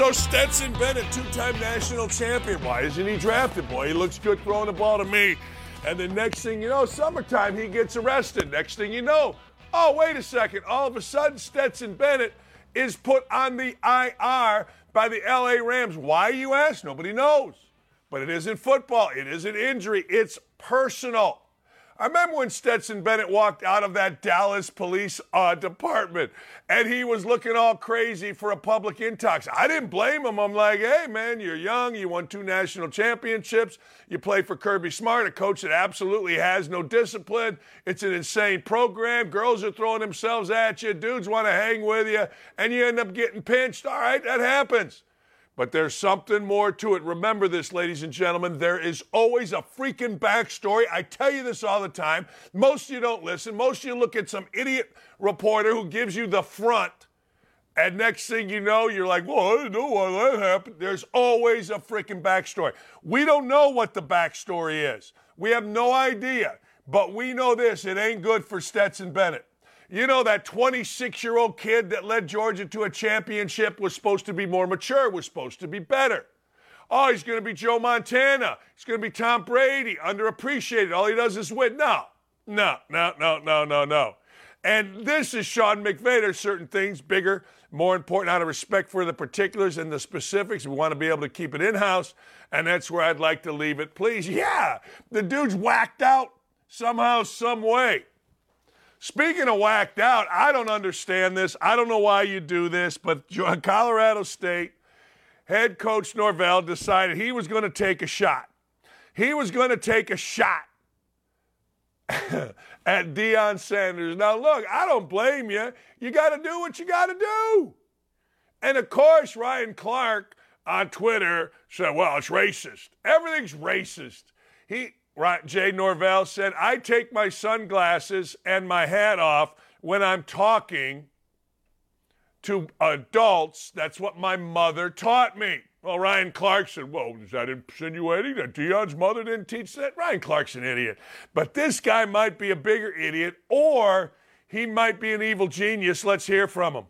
So Stetson Bennett, two-time national champion. Why isn't he drafted? Boy, he looks good throwing the ball to me. And the next thing you know, summertime, he gets arrested. Next thing you know, oh, wait a second. All of a sudden, Stetson Bennett is put on the IR by the LA Rams. Why, you ask? Nobody knows. But it isn't football. It isn't injury. It's personal. I remember when Stetson Bennett walked out of that Dallas police uh, department and he was looking all crazy for a public intox. I didn't blame him. I'm like, hey, man, you're young. You won two national championships. You play for Kirby Smart, a coach that absolutely has no discipline. It's an insane program. Girls are throwing themselves at you. Dudes want to hang with you, and you end up getting pinched. All right, that happens. But there's something more to it. Remember this, ladies and gentlemen. There is always a freaking backstory. I tell you this all the time. Most of you don't listen. Most of you look at some idiot reporter who gives you the front. And next thing you know, you're like, well, I didn't know why that happened. There's always a freaking backstory. We don't know what the backstory is. We have no idea. But we know this it ain't good for Stetson Bennett. You know, that 26 year old kid that led Georgia to a championship was supposed to be more mature, was supposed to be better. Oh, he's going to be Joe Montana. He's going to be Tom Brady, underappreciated. All he does is win. No, no, no, no, no, no, no. And this is Sean McVay. There's certain things bigger, more important out of respect for the particulars and the specifics. We want to be able to keep it in house, and that's where I'd like to leave it. Please, yeah, the dude's whacked out somehow, some way. Speaking of whacked out, I don't understand this. I don't know why you do this, but Colorado State head coach Norvell decided he was going to take a shot. He was going to take a shot at Deion Sanders. Now, look, I don't blame you. You got to do what you got to do. And of course, Ryan Clark on Twitter said, well, it's racist. Everything's racist. He Right, Jay Norvell said, I take my sunglasses and my hat off when I'm talking to adults. That's what my mother taught me. Well, Ryan Clark said, Well, is that insinuating that Deion's mother didn't teach that? Ryan Clark's an idiot. But this guy might be a bigger idiot, or he might be an evil genius. Let's hear from him.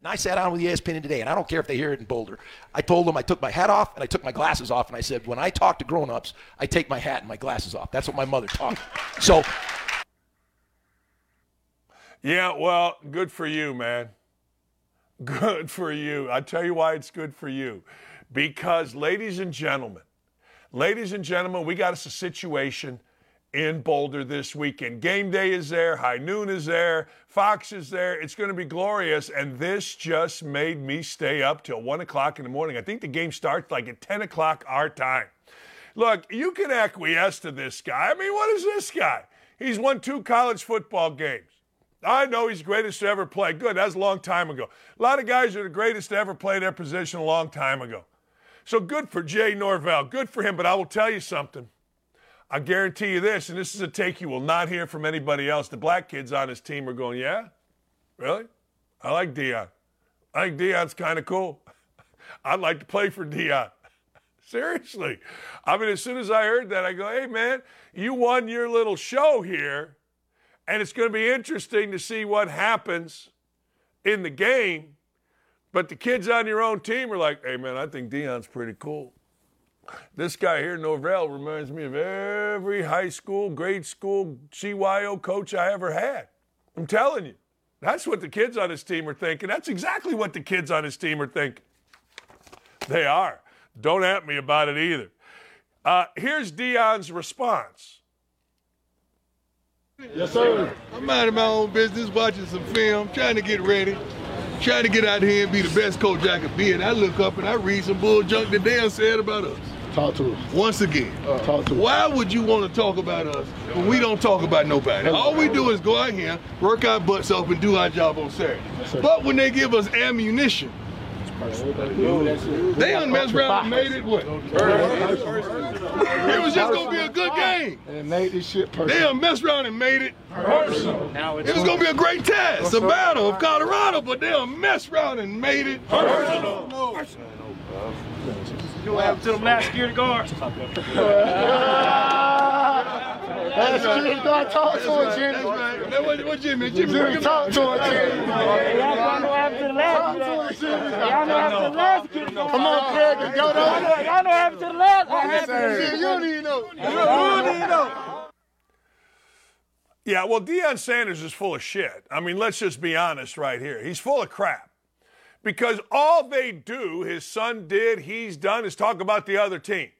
And I sat down with the ESPN today, and I don't care if they hear it in Boulder. I told them I took my hat off and I took my glasses off, and I said, when I talk to grown-ups, I take my hat and my glasses off. That's what my mother taught. so. Yeah, well, good for you, man. Good for you. I tell you why it's good for you. Because, ladies and gentlemen, ladies and gentlemen, we got us a situation in Boulder this weekend. Game day is there, high noon is there, Fox is there. It's going to be glorious. And this just made me stay up till 1 o'clock in the morning. I think the game starts like at 10 o'clock our time. Look, you can acquiesce to this guy. I mean, what is this guy? He's won two college football games. I know he's the greatest to ever play. Good, that's a long time ago. A lot of guys are the greatest to ever play their position a long time ago. So good for Jay Norvell. Good for him. But I will tell you something. I guarantee you this, and this is a take you will not hear from anybody else. The black kids on his team are going, Yeah? Really? I like Deion. I think Deion's kind of cool. I'd like to play for Dion. Seriously. I mean, as soon as I heard that, I go, Hey, man, you won your little show here, and it's going to be interesting to see what happens in the game. But the kids on your own team are like, Hey, man, I think Deion's pretty cool. This guy here, Norvell, reminds me of every high school, grade school CYO coach I ever had. I'm telling you. That's what the kids on his team are thinking. That's exactly what the kids on his team are thinking. They are. Don't at me about it either. Uh, here's Deion's response. Yes, sir. I'm minding my own business, watching some film, trying to get ready, trying to get out here and be the best coach I could be. And I look up and I read some bull junk that Dan said about us. Talk to us. Once again, uh, talk to why us. would you want to talk about us when we don't talk about nobody? All we do is go out here, work our butts off, and do our job on Saturday. But when they give us ammunition, they done messed around and made it what? It was just gonna be a good game. And made this shit personal. They done messed around and made it personal. It was gonna be a great test, a battle of Colorado, but they done messed around and made it personal. You what happened to them last security guards? Last security guard talk to him, Jimmy. Right. What, what Jimmy? Jimmy, Jimmy talk to him, Jimmy. Y'all know what happened to the last Y'all know what happened to the last. Come on, Craig. Y'all know, y'all know what happened the last one. You don't even know. You don't even know. Yeah, well, Deion Sanders is full of shit. I mean, let's just be honest right here. He's full of crap because all they do, his son did, he's done, is talk about the other team.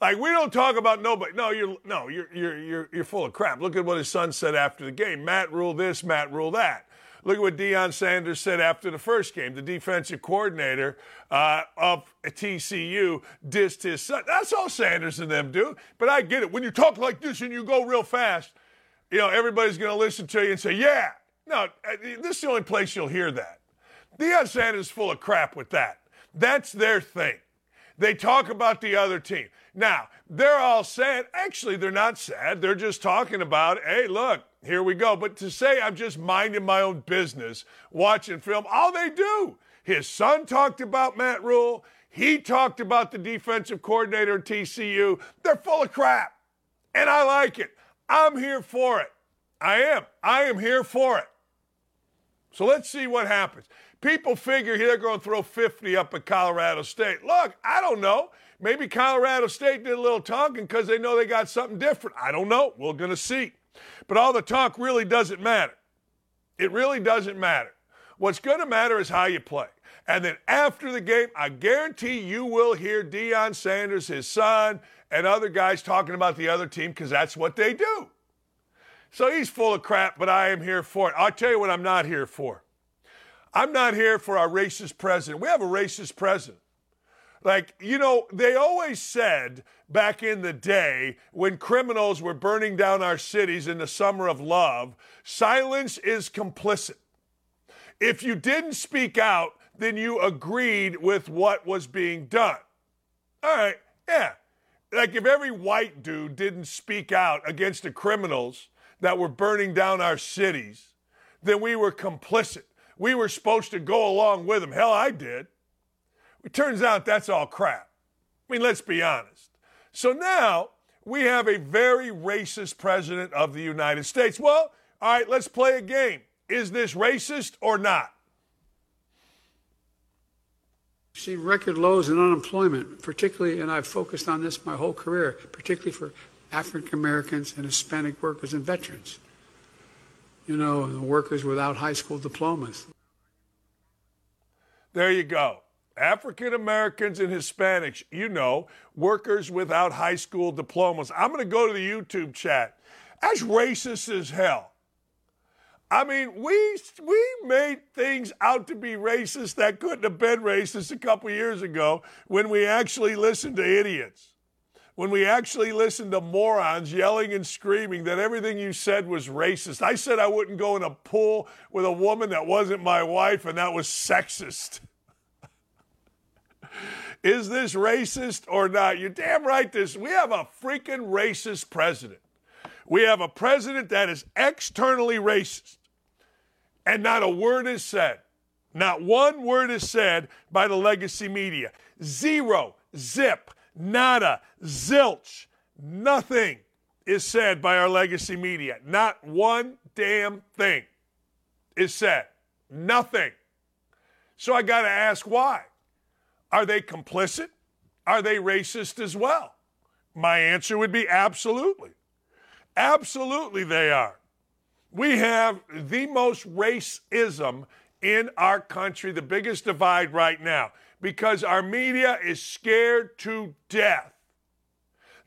Like we don't talk about nobody. No, you're no, you're you're you're you're full of crap. Look at what his son said after the game. Matt Rhule this, Matt Rhule that. Look at what Deion Sanders said after the first game. The defensive coordinator uh, of TCU dissed his son. That's all Sanders and them do. But I get it. When you talk like this and you go real fast, you know everybody's going to listen to you and say, "Yeah." No, uh, this is the only place you'll hear that. Deion Sanders is full of crap with that. That's their thing. They talk about the other team. Now, they're all sad. Actually, they're not sad. They're just talking about, hey, look, here we go. But to say I'm just minding my own business, watching film, all they do. His son talked about Matt Rhule. He talked about the defensive coordinator at TCU. They're full of crap. And I like it. I'm here for it. I am. I am here for it. So let's see what happens. People figure they're going to throw 50 up at Colorado State. Look, I don't know. Maybe Colorado State did a little talking because they know they got something different. I don't know. We're going to see. But all the talk really doesn't matter. It really doesn't matter. What's going to matter is how you play. And then after the game, I guarantee you will hear Deion Sanders, his son, and other guys talking about the other team because that's what they do. So he's full of crap, but I am here for it. I'll tell you what I'm not here for. I'm not here for our racist president. We have a racist president. Like, you know, they always said back in the day when criminals were burning down our cities in the summer of love, silence is complicit. If you didn't speak out, then you agreed with what was being done. All right, yeah. Like if every white dude didn't speak out against the criminals that were burning down our cities, then we were complicit we were supposed to go along with them. Hell, I did. It turns out that's all crap. I mean, let's be honest. So now we have a very racist president of the United States. Well, all right, let's play a game. Is this racist or not? See record lows in unemployment, particularly, and I've focused on this my whole career, particularly for African Americans and Hispanic workers and veterans you know, workers without high school diplomas. There you go. African Americans and Hispanics, you know, workers without high school diplomas. I'm going to go to the YouTube chat. That's racist as hell. I mean, we we made things out to be racist that couldn't have been racist a couple years ago when we actually listened to idiots when we actually listened to morons yelling and screaming that everything you said was racist. I said I wouldn't go in a pool with a woman that wasn't my wife, and that was sexist. Is this racist or not? You're damn right this. We have a freaking racist president. We have a president that is externally racist. And not a word is said. Not one word is said by the legacy media. Zero, zip, nada, zilch, nothing is said by our legacy media. Not one damn thing is said. Nothing. So I got to ask why. Are they complicit? Are they racist as well? My answer would be absolutely. Absolutely, they are. We have the most racism in our country, the biggest divide right now because our media is scared to death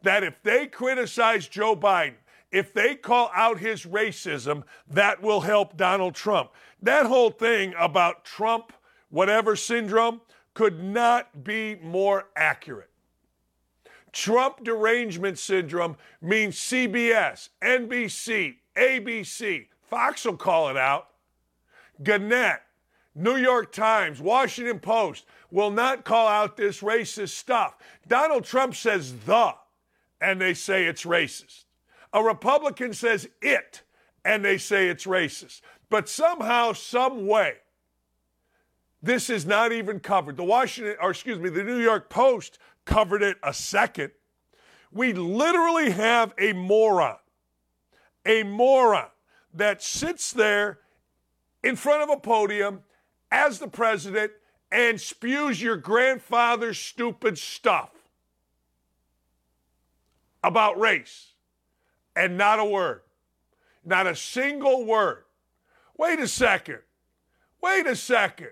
that if they criticize Joe Biden, if they call out his racism, that will help Donald Trump. That whole thing about Trump, whatever syndrome, could not be more accurate. Trump derangement syndrome means CBS, NBC, ABC, Fox will call it out. Gannett, New York Times, Washington Post will not call out this racist stuff. Donald Trump says the, and they say it's racist. A Republican says it, and they say it's racist. But somehow, some way, this is not even covered. The Washington, or excuse me, the New York Post covered it a second. We literally have a moron, a moron that sits there in front of a podium as the president and spews your grandfather's stupid stuff about race and not a word, not a single word. Wait a second. Wait a second.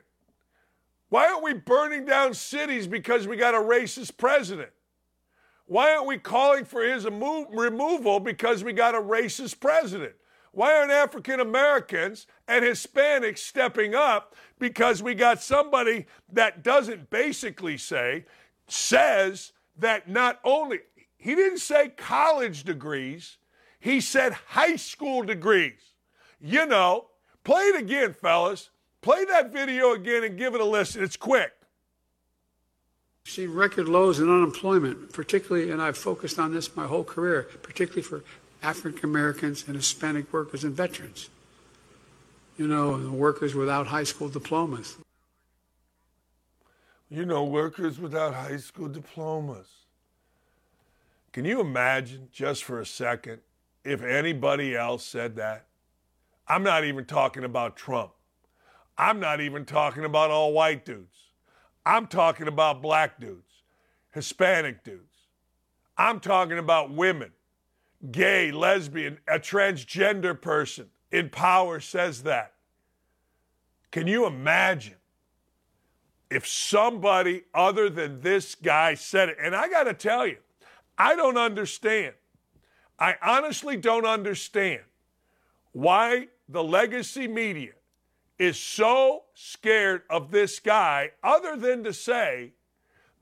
Why aren't we burning down cities because we got a racist president? Why aren't we calling for his removal because we got a racist president? Why aren't African Americans and Hispanics stepping up because we got somebody that doesn't basically say, says that not only, he didn't say college degrees, he said high school degrees. You know, play it again, fellas. Play that video again and give it a listen. It's quick. See record lows in unemployment, particularly, and I've focused on this my whole career, particularly for African Americans and Hispanic workers and veterans. You know, workers without high school diplomas. You know, workers without high school diplomas. Can you imagine, just for a second, if anybody else said that? I'm not even talking about Trump. I'm not even talking about all white dudes. I'm talking about black dudes, Hispanic dudes. I'm talking about women gay, lesbian, a transgender person in power says that. Can you imagine if somebody other than this guy said it? And I got to tell you, I don't understand. I honestly don't understand why the legacy media is so scared of this guy, other than to say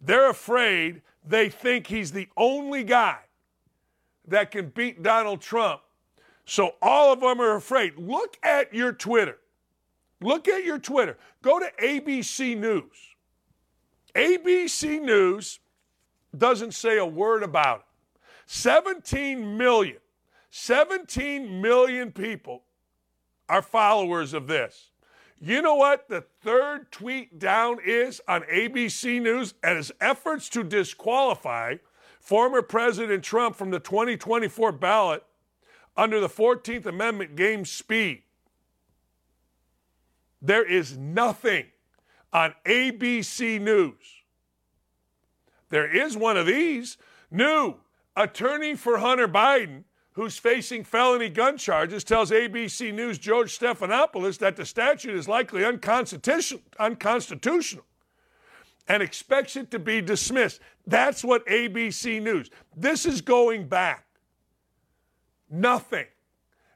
they're afraid they think he's the only guy that can beat Donald Trump. So all of them are afraid. Look at your Twitter. Look at your Twitter. Go to ABC News. ABC News doesn't say a word about it. 17 million, 17 million people are followers of this. You know what the third tweet down is on ABC News and his efforts to disqualify former President Trump from the 2024 ballot under the 14th Amendment game speed. There is nothing on ABC News. There is one of these new attorney for Hunter Biden, who's facing felony gun charges, tells ABC News George Stephanopoulos that the statute is likely unconstitutional. And expects it to be dismissed. That's what ABC News. This is going back. Nothing.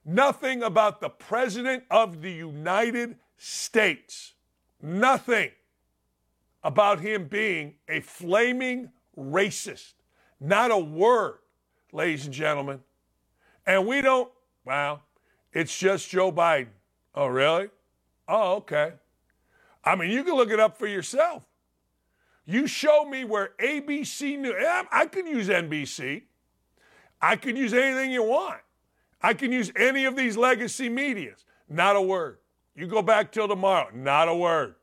Nothing about the President of the United States. Nothing about him being a flaming racist. Not a word, ladies and gentlemen. And we don't, well, it's just Joe Biden. Oh, really? Oh, okay. I mean, you can look it up for yourself. You show me where ABC News, eh, I can use NBC. I can use anything you want. I can use any of these legacy medias. Not a word. You go back till tomorrow, not a word.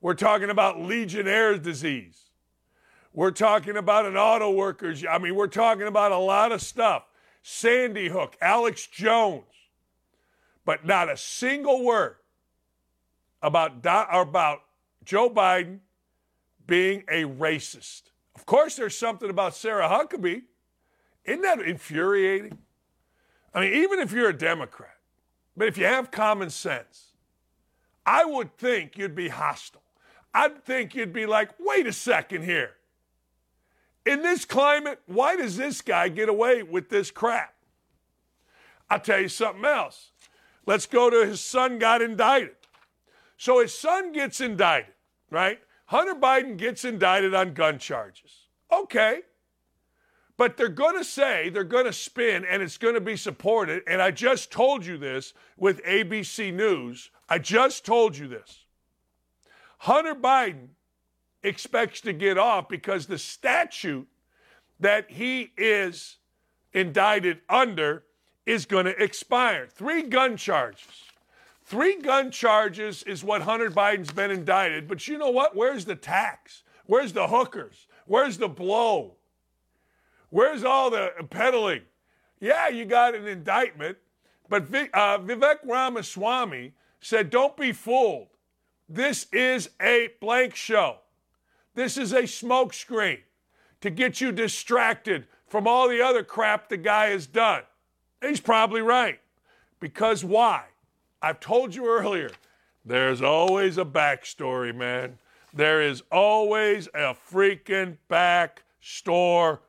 We're talking about Legionnaire's disease. We're talking about an auto worker's. I mean, we're talking about a lot of stuff. Sandy Hook, Alex Jones, but not a single word about about Joe Biden being a racist. Of course, there's something about Sarah Huckabee. Isn't that infuriating? I mean, even if you're a Democrat, but if you have common sense, I would think you'd be hostile. I'd think you'd be like, wait a second here. In this climate, why does this guy get away with this crap? I'll tell you something else. Let's go to his son got indicted. So his son gets indicted, right? Hunter Biden gets indicted on gun charges. Okay. But they're going to say, they're going to spin, and it's going to be supported. And I just told you this with ABC News. I just told you this. Hunter Biden expects to get off because the statute that he is indicted under is going to expire. Three gun charges. Three gun charges is what Hunter Biden's been indicted. But you know what? Where's the tax? Where's the hookers? Where's the blow? Where's all the peddling? Yeah, you got an indictment, but uh, Vivek Ramaswamy said, don't be fooled. This is a blank show. This is a smokescreen to get you distracted from all the other crap the guy has done. He's probably right. Because why? I've told you earlier, there's always a backstory, man. There is always a freaking backstory.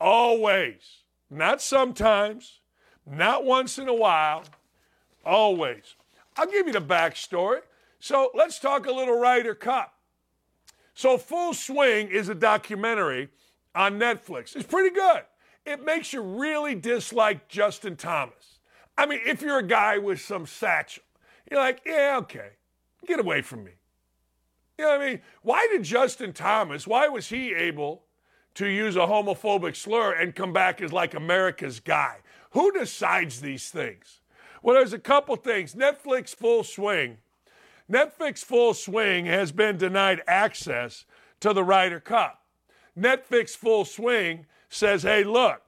Always. Not sometimes, not once in a while, always. I'll give you the backstory. So let's talk a little Ryder Cup. So, Full Swing is a documentary on Netflix. It's pretty good. It makes you really dislike Justin Thomas. I mean, if you're a guy with some satchel, you're like, yeah, okay, get away from me. You know what I mean? Why did Justin Thomas, why was he able to use a homophobic slur and come back as like America's guy? Who decides these things? Well, there's a couple things. Netflix Full Swing Netflix Full Swing has been denied access to the Ryder Cup. Netflix Full Swing says, hey, look,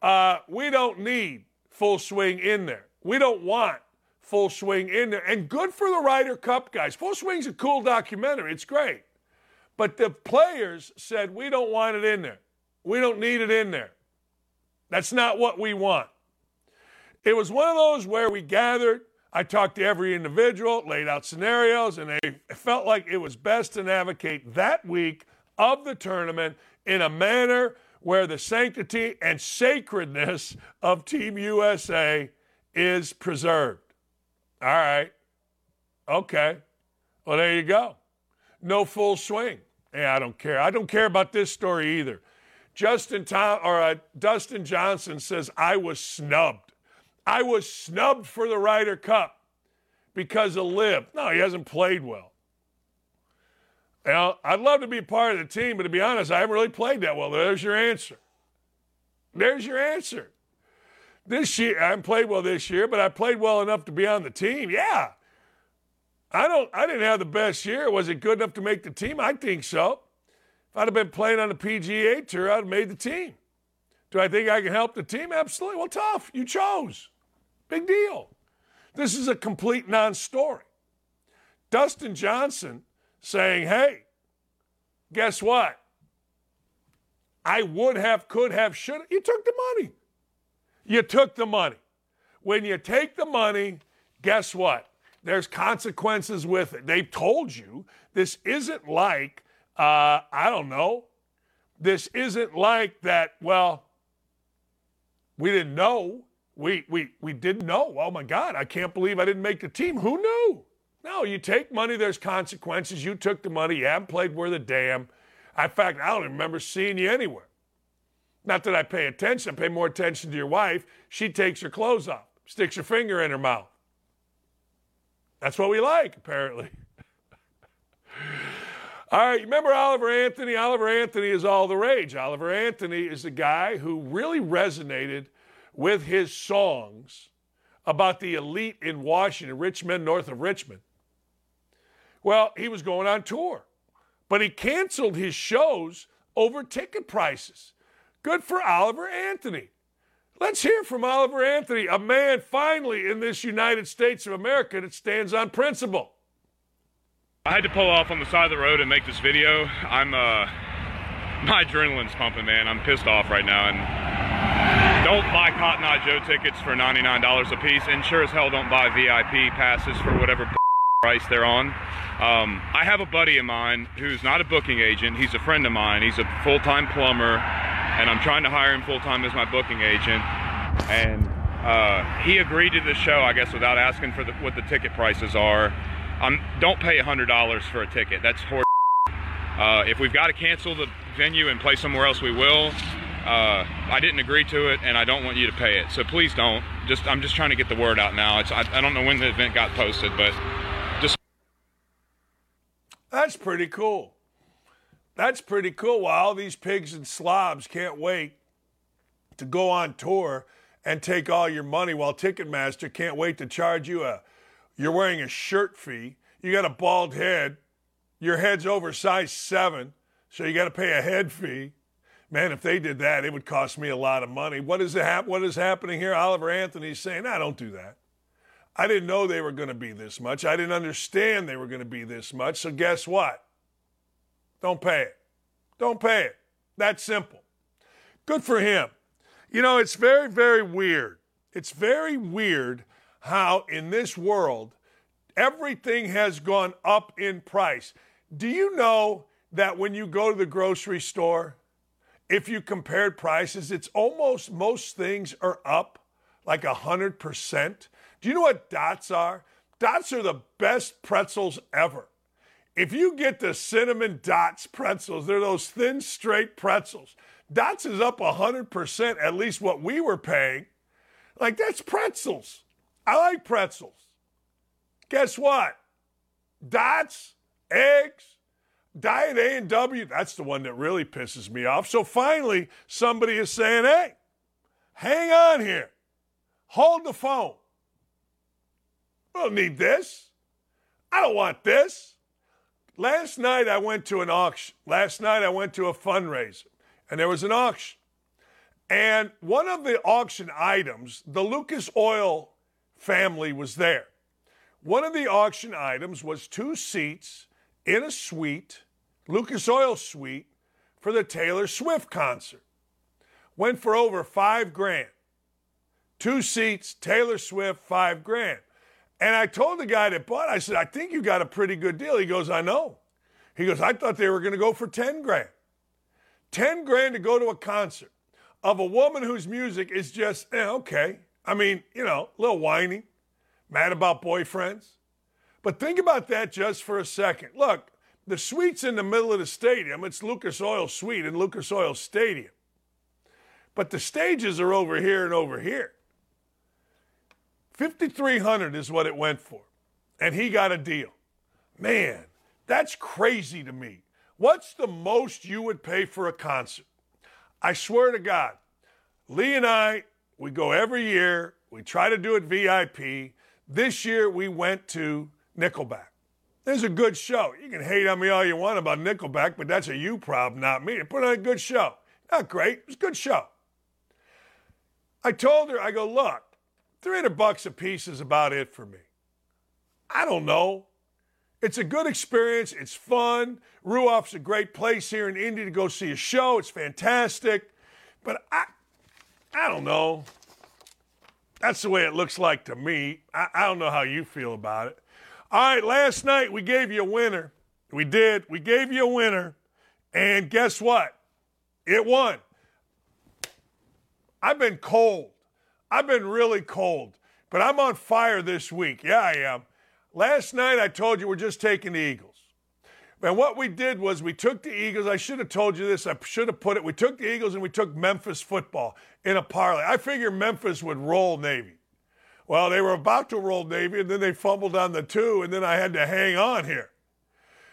uh, we don't need Full Swing in there. We don't want Full Swing in there. And good for the Ryder Cup guys. Full Swing's a cool documentary, it's great. But the players said, we don't want it in there. We don't need it in there. That's not what we want. It was one of those where we gathered I talked to every individual, laid out scenarios, and they felt like it was best to navigate that week of the tournament in a manner where the sanctity and sacredness of Team USA is preserved. All right. Okay. Well, there you go. No full swing. Yeah, I don't care. I don't care about this story either. Justin Tom or uh, Dustin Johnson says I was snubbed. I was snubbed for the Ryder Cup because of LIV. No, he hasn't played well. You know, I'd love to be part of the team, but to be honest, I haven't really played that well. There's your answer. There's your answer. This year, I haven't played well this year, but I played well enough to be on the team. Yeah. I don't I didn't have the best year. Was it good enough to make the team? I think so. If I'd have been playing on the PGA tour, I'd have made the team. Do I think I can help the team? Absolutely. Well, tough. You chose. Big deal. This is a complete non story. Dustin Johnson saying, hey, guess what? I would have, could have, should have. You took the money. You took the money. When you take the money, guess what? There's consequences with it. They've told you this isn't like, uh, I don't know, this isn't like that, well, we didn't know. We, we, we didn't know. Oh my God, I can't believe I didn't make the team. Who knew? No, you take money, there's consequences. You took the money, you haven't played worth a damn. In fact, I don't even remember seeing you anywhere. Not that I pay attention, I pay more attention to your wife. She takes her clothes off, sticks her finger in her mouth. That's what we like, apparently. all right, remember Oliver Anthony? Oliver Anthony is all the rage. Oliver Anthony is the guy who really resonated with his songs about the elite in Washington, Richmond, north of Richmond. Well, he was going on tour, but he canceled his shows over ticket prices. Good for Oliver Anthony. Let's hear from Oliver Anthony, a man finally in this United States of America that stands on principle. I had to pull off on the side of the road and make this video. I'm uh my adrenaline's pumping, man. I'm pissed off right now and don't buy Cotton Eye Joe tickets for $99 a piece and sure as hell don't buy VIP passes for whatever price they're on. Um, I have a buddy of mine who's not a booking agent. He's a friend of mine. He's a full-time plumber and I'm trying to hire him full-time as my booking agent. And uh, he agreed to the show, I guess, without asking for the, what the ticket prices are. Um, don't pay $100 for a ticket. That's horse. Uh, if we've got to cancel the venue and play somewhere else, we will. Uh, I didn't agree to it, and I don't want you to pay it. So please don't. Just I'm just trying to get the word out now. It's I, I don't know when the event got posted, but That's pretty cool. That's pretty cool. While all these pigs and slobs can't wait to go on tour and take all your money, while Ticketmaster can't wait to charge you a. You're wearing a shirt fee. You got a bald head. Your head's over size seven, so you got to pay a head fee. Man, if they did that, it would cost me a lot of money. What is, hap- what is happening here? Oliver Anthony's saying, I don't do that. I didn't know they were going to be this much. I didn't understand they were going to be this much. So guess what? Don't pay it. Don't pay it. That's simple. Good for him. You know, it's very, very weird. It's very weird how in this world everything has gone up in price. Do you know that when you go to the grocery store, if you compared prices, it's almost most things are up like a hundred percent. Do you know what dots are? Dots are the best pretzels ever. If you get the cinnamon dots pretzels, they're those thin, straight pretzels. Dots is up a hundred percent, at least what we were paying. Like that's pretzels. I like pretzels. Guess what? Dots, eggs, Diet A and W, that's the one that really pisses me off. So finally, somebody is saying, hey, hang on here. Hold the phone. I don't need this. I don't want this. Last night I went to an auction. Last night I went to a fundraiser and there was an auction. And one of the auction items, the Lucas Oil family was there. One of the auction items was two seats in a suite, Lucas Oil suite, for the Taylor Swift concert. Went for over five grand. Two seats, Taylor Swift, five grand. And I told the guy that bought, I said, I think you got a pretty good deal. He goes, I know. He goes, I thought they were going to go for 10 grand. 10 grand to go to a concert of a woman whose music is just, eh, okay. I mean, you know, a little whiny, mad about boyfriends. But think about that just for a second. Look, the suite's in the middle of the stadium. It's Lucas Oil Suite in Lucas Oil Stadium. But the stages are over here and over here. 5300 is what it went for. And he got a deal. Man, that's crazy to me. What's the most you would pay for a concert? I swear to God, Lee and I, we go every year. We try to do it VIP. This year we went to Nickelback. There's a good show. You can hate on me all you want about Nickelback, but that's a you problem, not me. They put on a good show. Not great. It was a good show. I told her, I go, look, 300 bucks a piece is about it for me. I don't know. It's a good experience. It's fun. Ruoff's a great place here in Indy to go see a show. It's fantastic. But I, I don't know. That's the way it looks like to me. I, I don't know how you feel about it. All right, last night we gave you a winner. We did. We gave you a winner. And guess what? It won. I've been cold. I've been really cold, but I'm on fire this week. Yeah, I am. Last night I told you we're just taking the Eagles. And what we did was we took the Eagles. I should have told you this. I should have put it. We took the Eagles and we took Memphis football in a parlay. I figured Memphis would roll Navy. Well, they were about to roll Navy and then they fumbled on the two, and then I had to hang on here.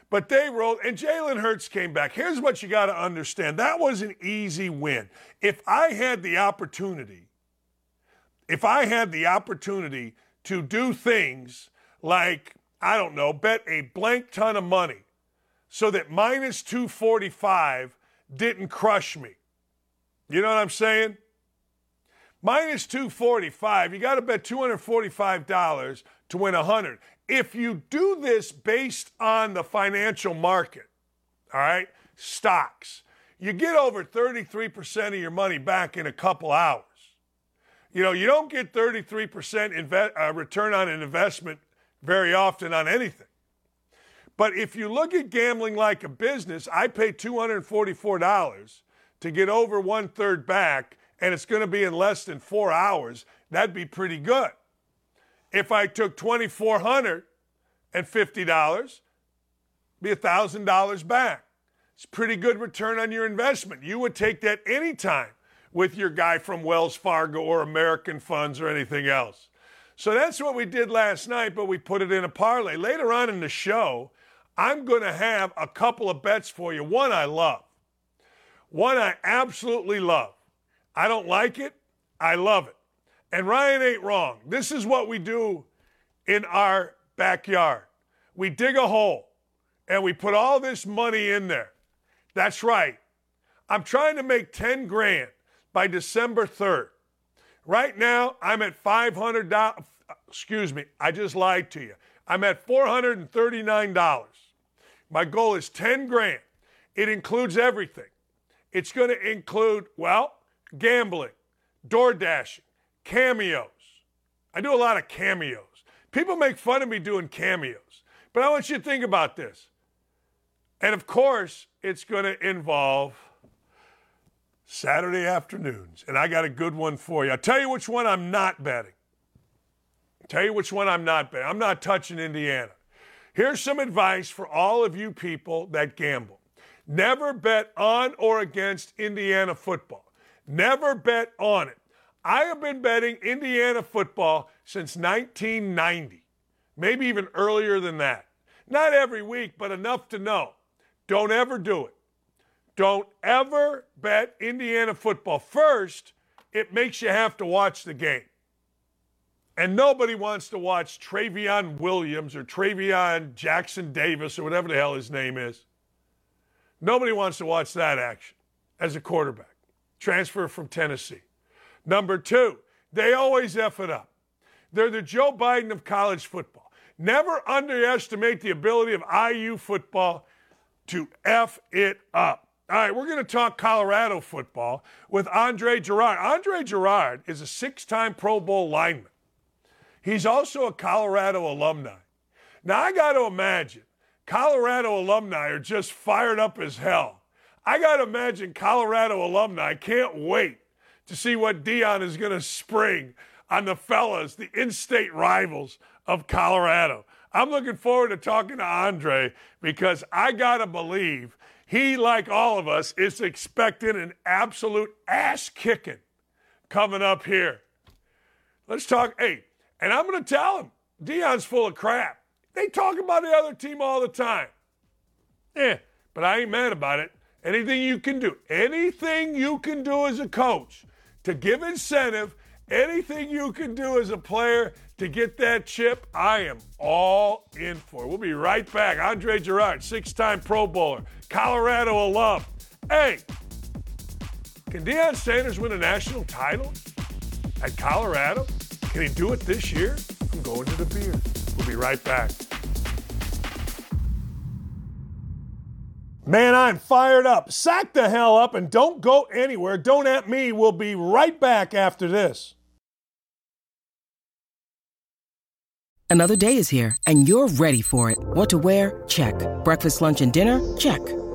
But they rolled, and Jalen Hurts came back. Here's what you got to understand that was an easy win. If I had the opportunity, if I had the opportunity to do things like, I don't know, bet a blank ton of money so that minus 245 didn't crush me. You know what I'm saying? Minus 245, you got to bet $245 to win 100. If you do this based on the financial market, all right, stocks, you get over 33% of your money back in a couple hours. You know, you don't get 33% inve- uh, return on an investment very often on anything. But if you look at gambling like a business, I pay $244 to get over one third back, and it's going to be in less than four hours. That'd be pretty good. If I took $2,450, be $1,000 back. It's pretty good return on your investment. You would take that anytime with your guy from Wells Fargo or American Funds or anything else. So that's what we did last night, but we put it in a parlay. Later on in the show, I'm going to have a couple of bets for you. One I love, one I absolutely love. I don't like it, I love it. And Ryan ain't wrong. This is what we do in our backyard. We dig a hole and we put all this money in there. That's right. I'm trying to make 10 grand by December 3rd. Right now, I'm at $500. Excuse me, I just lied to you. I'm at $439. My goal is 10 grand. It includes everything. It's going to include, well, gambling, door dashing, cameos. I do a lot of cameos. People make fun of me doing cameos, but I want you to think about this. And of course, it's going to involve Saturday afternoons. And I got a good one for you. I'll tell you which one I'm not betting. Tell you which one I'm not betting. I'm not touching Indiana. Here's some advice for all of you people that gamble. Never bet on or against Indiana football. Never bet on it. I have been betting Indiana football since 1990, maybe even earlier than that. Not every week, but enough to know. Don't ever do it. Don't ever bet Indiana football. First, it makes you have to watch the game. And nobody wants to watch Trayveon Williams or Travion Jackson Davis or whatever the hell his name is. Nobody wants to watch that action as a quarterback. Transfer from Tennessee. Number two, they always F it up. They're the Joe Biden of college football. Never underestimate the ability of IU football to F it up. All right, we're going to talk Colorado football with Andre Gurode. Andre Gurode is a six time Pro Bowl lineman. He's also a Colorado alumni. Now, I got to imagine Colorado alumni are just fired up as hell. I got to imagine Colorado alumni can't wait to see what Deion is going to spring on the fellas, the in state rivals of Colorado. I'm looking forward to talking to Andre because I got to believe he, like all of us, is expecting an absolute ass kicking coming up here. Let's talk. Hey, and I'm going to tell him Deion's full of crap. They talk about the other team all the time. Yeah, but I ain't mad about it. Anything you can do, anything you can do as a coach to give incentive, anything you can do as a player to get that chip, I am all in for. We'll be right back. Andre Gurode, six time Pro Bowler, Colorado alum. Hey, can Deion Sanders win a national title at Colorado? Can he do it this year? I'm going to the beer. We'll be right back. Man, I'm fired up. Sack the hell up and don't go anywhere. Don't at me. We'll be right back after this. Another day is here and you're ready for it. What to wear? Check. Breakfast, lunch, and dinner? Check.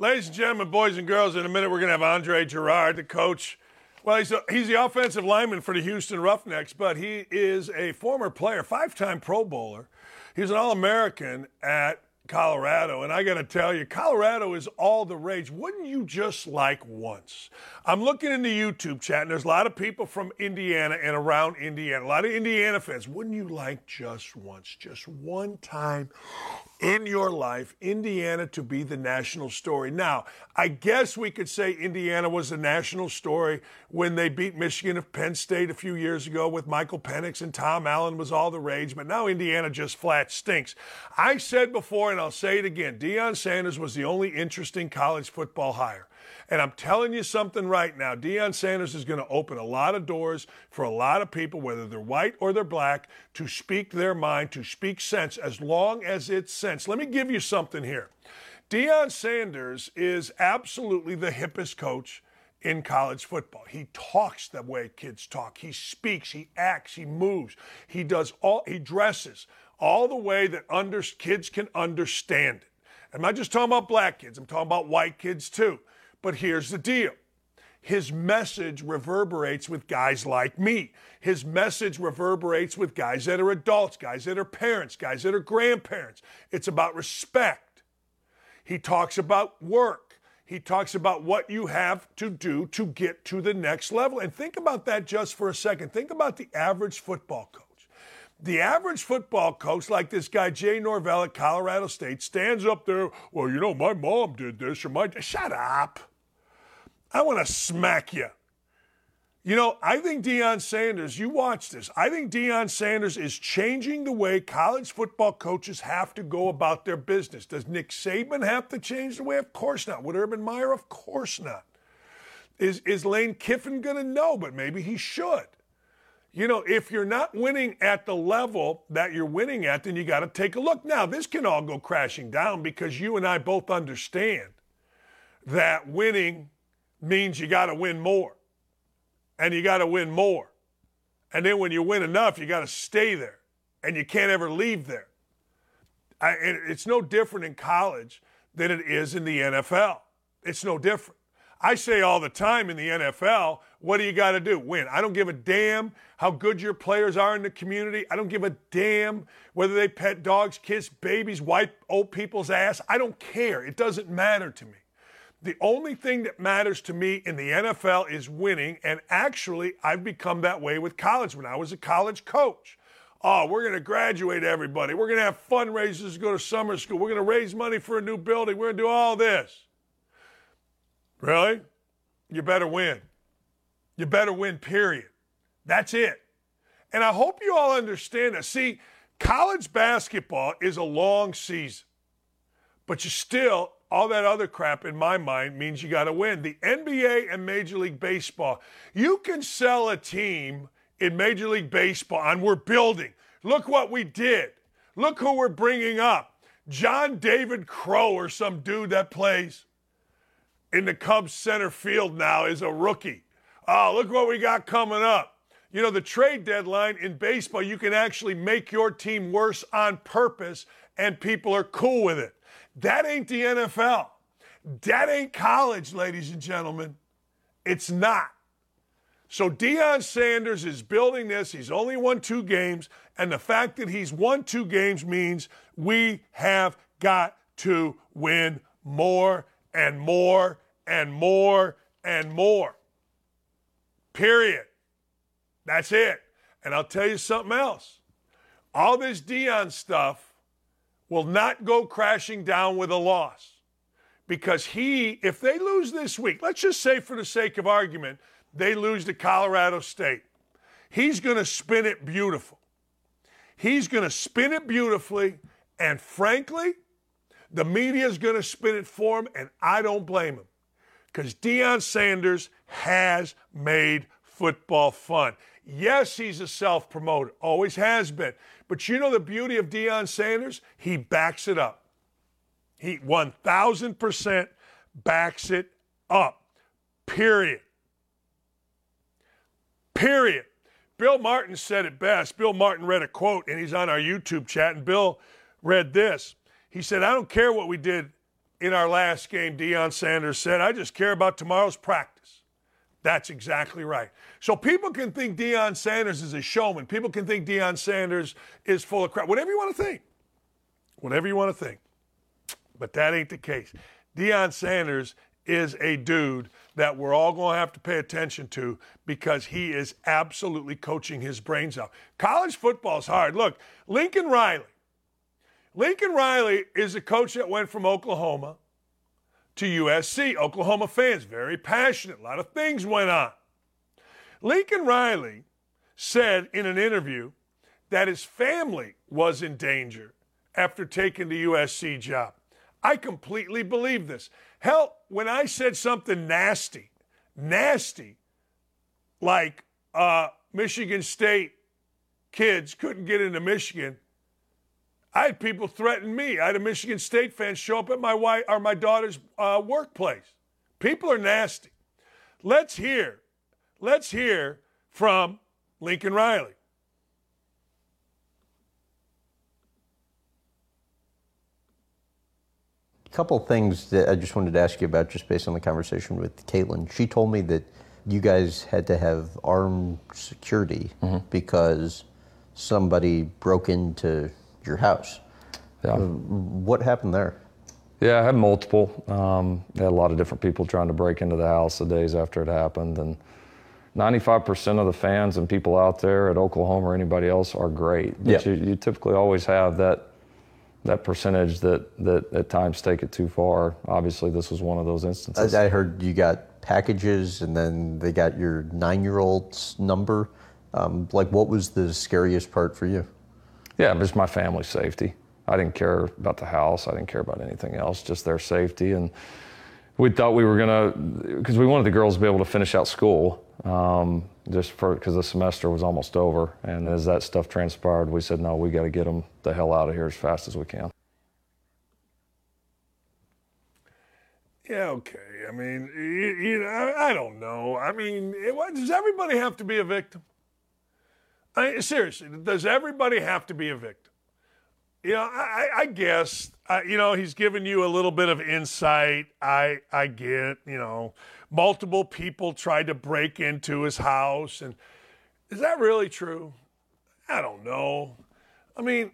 Ladies and gentlemen, boys and girls, in a minute we're going to have Andre Gurode, the coach. Well, he's, a, he's the offensive lineman for the Houston Roughnecks, but he is a former player, five time Pro Bowler. He's an All American at Colorado. And I got to tell you, Colorado is all the rage. Wouldn't you just like once? I'm looking in the YouTube chat, and there's a lot of people from Indiana and around Indiana, a lot of Indiana fans. Wouldn't you like just once, just one time in your life, Indiana to be the national story? Now, I guess we could say Indiana was the national story when they beat Michigan of Penn State a few years ago with Michael Penix and Tom Allen was all the rage, but now Indiana just flat stinks. I said before, and I'll say it again, Deion Sanders was the only interesting college football hire. And I'm telling you something right now. Deion Sanders is going to open a lot of doors for a lot of people, whether they're white or they're black, to speak their mind, to speak sense, as long as it's sense. Let me give you something here. Deion Sanders is absolutely the hippest coach in college football. He talks the way kids talk. He speaks, he acts, he moves. He does all he dresses all the way that under, kids can understand it. I'm not just talking about black kids, I'm talking about white kids too. But here's the deal. His message reverberates with guys like me. His message reverberates with guys that are adults, guys that are parents, guys that are grandparents. It's about respect. He talks about work. He talks about what you have to do to get to the next level. And think about that just for a second. Think about the average football coach. The average football coach, like this guy Jay Norvell at Colorado State, stands up there, well, you know, my mom did this or my shut up. I want to smack you. You know, I think Deion Sanders, you watch this. I think Deion Sanders is changing the way college football coaches have to go about their business. Does Nick Saban have to change the way? Of course not. Would Urban Meyer? Of course not. Is, is Lane Kiffin going to know? But maybe he should. You know, if you're not winning at the level that you're winning at, then you got to take a look. Now, this can all go crashing down because you and I both understand that winning means you got to win more and you got to win more. And then when you win enough, you got to stay there and you can't ever leave there. I, it's no different in college than it is in the NFL. It's no different. I say all the time in the NFL, what do you got to do? Win. I don't give a damn how good your players are in the community. I don't give a damn whether they pet dogs, kiss babies, wipe old people's ass. I don't care. It doesn't matter to me. The only thing that matters to me in the NFL is winning. And actually, I've become that way with college when I was a college coach. Oh, we're going to graduate everybody. We're going to have fundraisers go to summer school. We're going to raise money for a new building. We're going to do all this. Really? You better win. You better win, period. That's it. And I hope you all understand that. See, college basketball is a long season, but you still all that other crap, in my mind, means you got to win. The NBA and Major League Baseball, you can sell a team in Major League Baseball and we're building. Look what we did. Look who we're bringing up. John David Crow or some dude that plays in the Cubs center field now is a rookie. Oh, look what we got coming up. You know, the trade deadline in baseball, you can actually make your team worse on purpose, and people are cool with it. That ain't the NFL. That ain't college, ladies and gentlemen. It's not. So Deion Sanders is building this. He's only won two games. And the fact that he's won two games means we have got to win more and more and more and more. Period. That's it. And I'll tell you something else. All this Deion stuff will not go crashing down with a loss. Because he, if they lose this week, let's just say for the sake of argument, they lose to Colorado State. He's going to spin it beautiful. He's going to spin it beautifully. And frankly, the media is going to spin it for him, and I don't blame him. Because Deion Sanders has made football fun. Yes, he's a self promoter, always has been. But you know the beauty of Deion Sanders? He backs it up. He 1000% backs it up. Period. Period. Bill Martin said it best. Bill Martin read a quote, and he's on our YouTube chat, and Bill read this. He said, I don't care what we did in our last game, Deion Sanders said, I just care about tomorrow's practice. That's exactly right. So people can think Deion Sanders is a showman. People can think Deion Sanders is full of crap. Whatever you want to think. Whatever you want to think. But that ain't the case. Deion Sanders is a dude that we're all going to have to pay attention to because he is absolutely coaching his brains out. College football is hard. Look, Lincoln Riley. Lincoln Riley is a coach that went from Oklahoma to USC. Oklahoma fans, very passionate. A lot of things went on. Lincoln Riley said in an interview that his family was in danger after taking the USC job. I completely believe this. Hell, when I said something nasty, nasty, like uh, Michigan State kids couldn't get into Michigan, I had people threaten me. I had a Michigan State fan show up at my wife or my daughter's uh, workplace. People are nasty. Let's hear, let's hear from Lincoln Riley. A couple things that I just wanted to ask you about, just based on the conversation with Caitlin. She told me that you guys had to have armed security mm-hmm. because somebody broke into your house. Yeah. Uh, what happened there? Yeah, I had multiple. Um, I had a lot of different people trying to break into the house the days after it happened, and 95% of the fans and people out there at Oklahoma or anybody else are great. But yeah. you, you typically always have that that percentage that, that at times take it too far. Obviously, this was one of those instances. I, I heard you got packages and then they got your nine year old's number. Um, like, what was the scariest part for you? Yeah, it was my family's safety. I didn't care about the house, I didn't care about anything else, just their safety. And we thought we were going to, because we wanted the girls to be able to finish out school. Um, just because the semester was almost over. And as that stuff transpired, we said, no, we got to get them the hell out of here as fast as we can. Yeah, okay. I mean, you, you know, I, I, don't know. I mean, it, does everybody have to be a victim? I, seriously, does everybody have to be a victim? You know, I, I guess, you know, he's given you a little bit of insight. I, I get, you know, multiple people tried to break into his house. And is that really true? I don't know. I mean,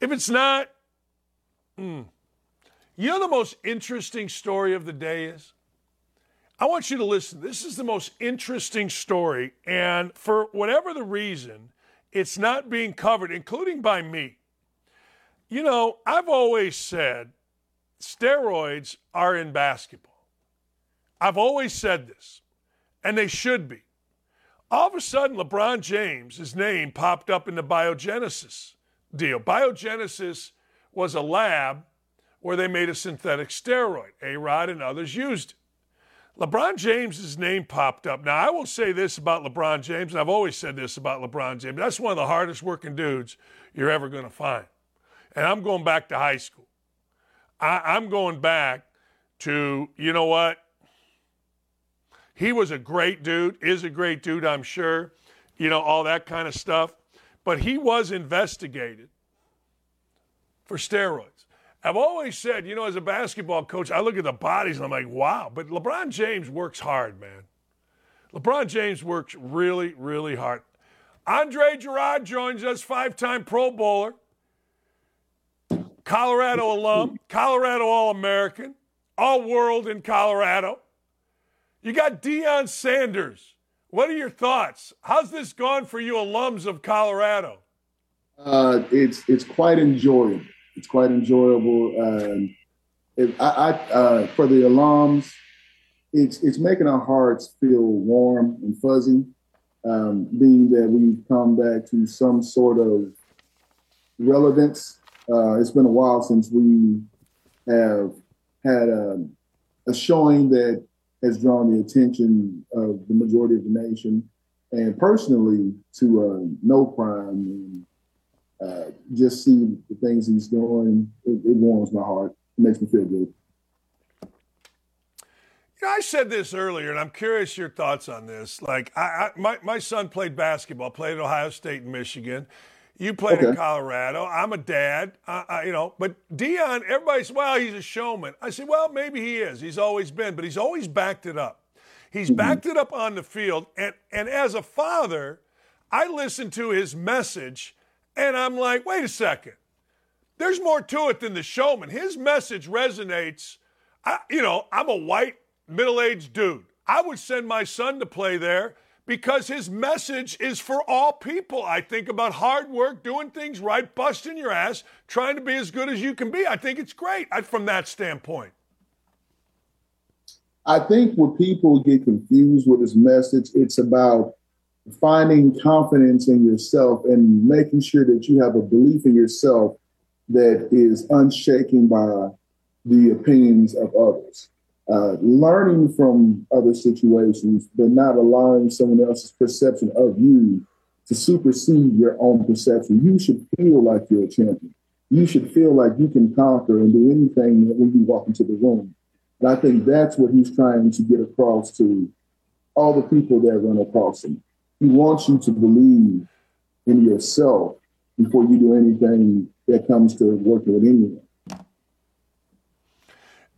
if it's not, hmm. you know, the most interesting story of the day is? I want you to listen. This is the most interesting story. And for whatever the reason, it's not being covered, including by me. You know, I've always said steroids are in basketball. I've always said this, and they should be. All of a sudden, LeBron James, his name popped up in the biogenesis deal. Biogenesis was a lab where they made a synthetic steroid. A Rod and others used it. LeBron James's name popped up. Now, I will say this about LeBron James, and I've always said this about LeBron James. That's one of the hardest working dudes you're ever going to find. And I'm going back to high school. I, am going back to, you know what? He was a great dude, is a great dude, I'm sure, you know, all that kind of stuff. But he was investigated for steroids. I've always said, you know, as a basketball coach, I look at the bodies and I'm like, wow. But LeBron James works hard, man. LeBron James works really, really hard. Andre Gurode joins us, five time Pro Bowler, Colorado alum, Colorado All American, All World in Colorado. You got Deion Sanders. What are your thoughts? How's this gone for you, alums of Colorado? Uh, it's it's quite enjoyable. It's quite enjoyable. Um, it, I, I uh, for the alums, it's it's making our hearts feel warm and fuzzy, um, being that we've come back to some sort of relevance. Uh, it's been a while since we have had a, a showing that has drawn the attention of the majority of the nation, and personally to uh, no crime uh, just see the things he's doing. It, it warms my heart. It makes me feel good. Yeah, I said this earlier, and I'm curious your thoughts on this. Like, I, I, my my son played basketball, played at Ohio State and Michigan. You played okay. in Colorado. I'm a dad, uh, you know. But Deion, everybody's well, he's a showman. I said, well, maybe he is. He's always been, but he's always backed it up. He's mm-hmm. backed it up on the field, and and as a father, I listen to his message, and I'm like, wait a second. There's more to it than the showman. His message resonates. I, you know, I'm a white middle-aged dude. I would send my son to play there because his message is for all people. I think about hard work, doing things right, busting your ass, trying to be as good as you can be. I think it's great from that standpoint. I think when people get confused with his message, it's about finding confidence in yourself and making sure that you have a belief in yourself that is unshaken by the opinions of others uh, learning from other situations, but not allowing someone else's perception of you to supersede your own perception. You should feel like you're a champion. you should feel like you can conquer and do anything when you walk into the room. And I think that's what he's trying to get across to all the people that run across him. He wants you to believe in yourself before you do anything that comes to working with anyone.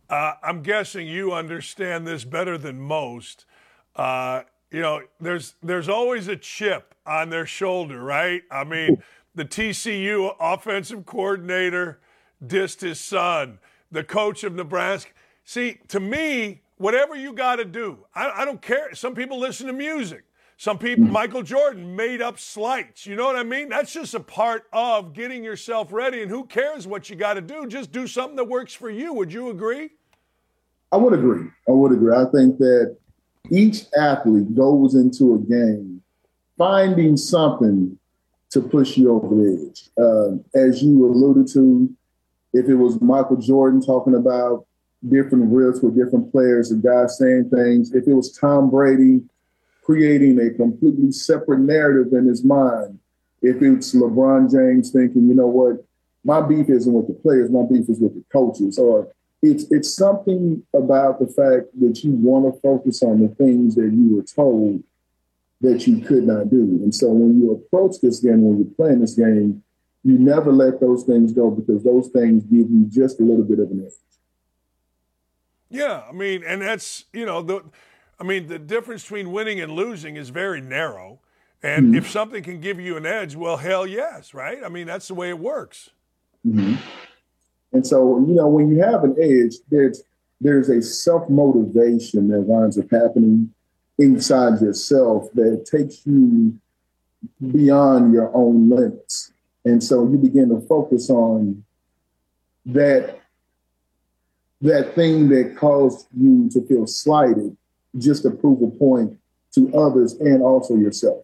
Uh, I'm guessing you understand this better than most. Uh, you know, there's there's always a chip on their shoulder, right? I mean, the TCU offensive coordinator dissed his son, the coach of Nebraska. See, to me, whatever you got to do, I, I, don't care. Some people listen to music. Some people, mm-hmm. Michael Jordan made up slights. You know what I mean? That's just a part of getting yourself ready. And who cares what you got to do? Just do something that works for you. Would you agree? I would agree. I would agree. I think that each athlete goes into a game finding something to push you over the edge. Uh, as you alluded to, if it was Michael Jordan talking about different riffs with different players and guys saying things, if it was Tom Brady creating a completely separate narrative in his mind, if it's LeBron James thinking, you know what, my beef isn't with the players, my beef is with the coaches, or it's it's something about the fact that you want to focus on the things that you were told that you could not do. And so when you approach this game, when you're playing this game, you never let those things go because those things give you just a little bit of an edge. Yeah, I mean, and that's you know the, I mean the difference between winning and losing is very narrow. And mm-hmm. if something can give you an edge, well, hell yes, right? I mean, that's the way it works. Mm-hmm. And so, you know, when you have an edge, there's there's a self motivation that winds up happening inside yourself that takes you beyond your own limits. And so you begin to focus on that that thing that caused you to feel slighted just to prove a point to others and also yourself.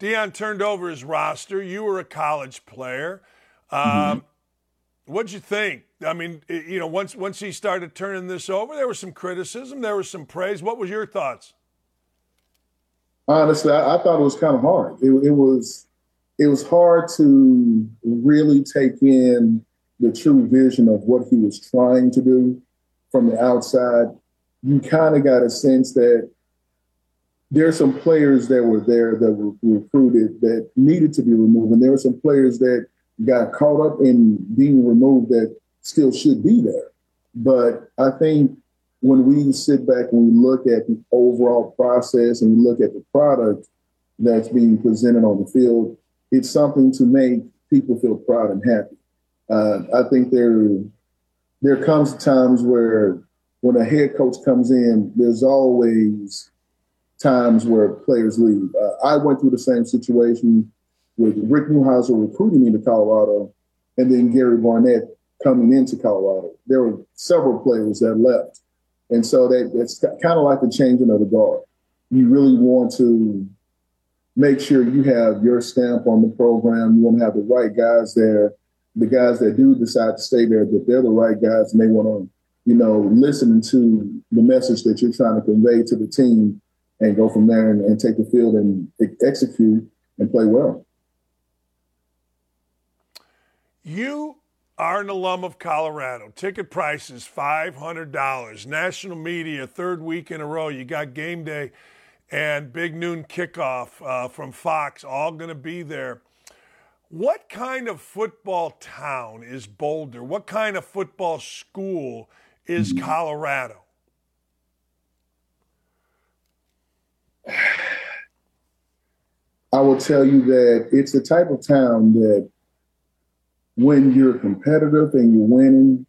Deion turned over his roster. You were a college player. Um, mm-hmm. What'd you think? I mean, you know, once once he started turning this over, there was some criticism, there was some praise. What was your thoughts? Honestly, I, I thought it was kind of hard. It, it, was it was hard to really take in the true vision of what he was trying to do from the outside. You kind of got a sense that there are some players that were there that were recruited that needed to be removed, and there were some players that got caught up in being removed that still should be there. But I think when we sit back and we look at the overall process and we look at the product that's being presented on the field, it's something to make people feel proud and happy. Uh, I think there there comes times where when a head coach comes in, there's always times where players leave. Uh, I went through the same situation with Rick Neuheisel recruiting me to Colorado, and then Gary Barnett coming into Colorado. There were several players that left. And so that, that's kind of like the changing of the guard. You really want to make sure you have your stamp on the program. You want to have the right guys there. The guys that do decide to stay there, that they're the right guys and they want to, you know, listen to the message that you're trying to convey to the team and go from there and, and take the field and execute and play well. You are an alum of Colorado. Ticket prices $500. National media, third week in a row. You got game day and big noon kickoff uh, from Fox, all going to be there. What kind of football town is Boulder? What kind of football school is Colorado? I will tell you that it's the type of town that when you're competitive and you're winning,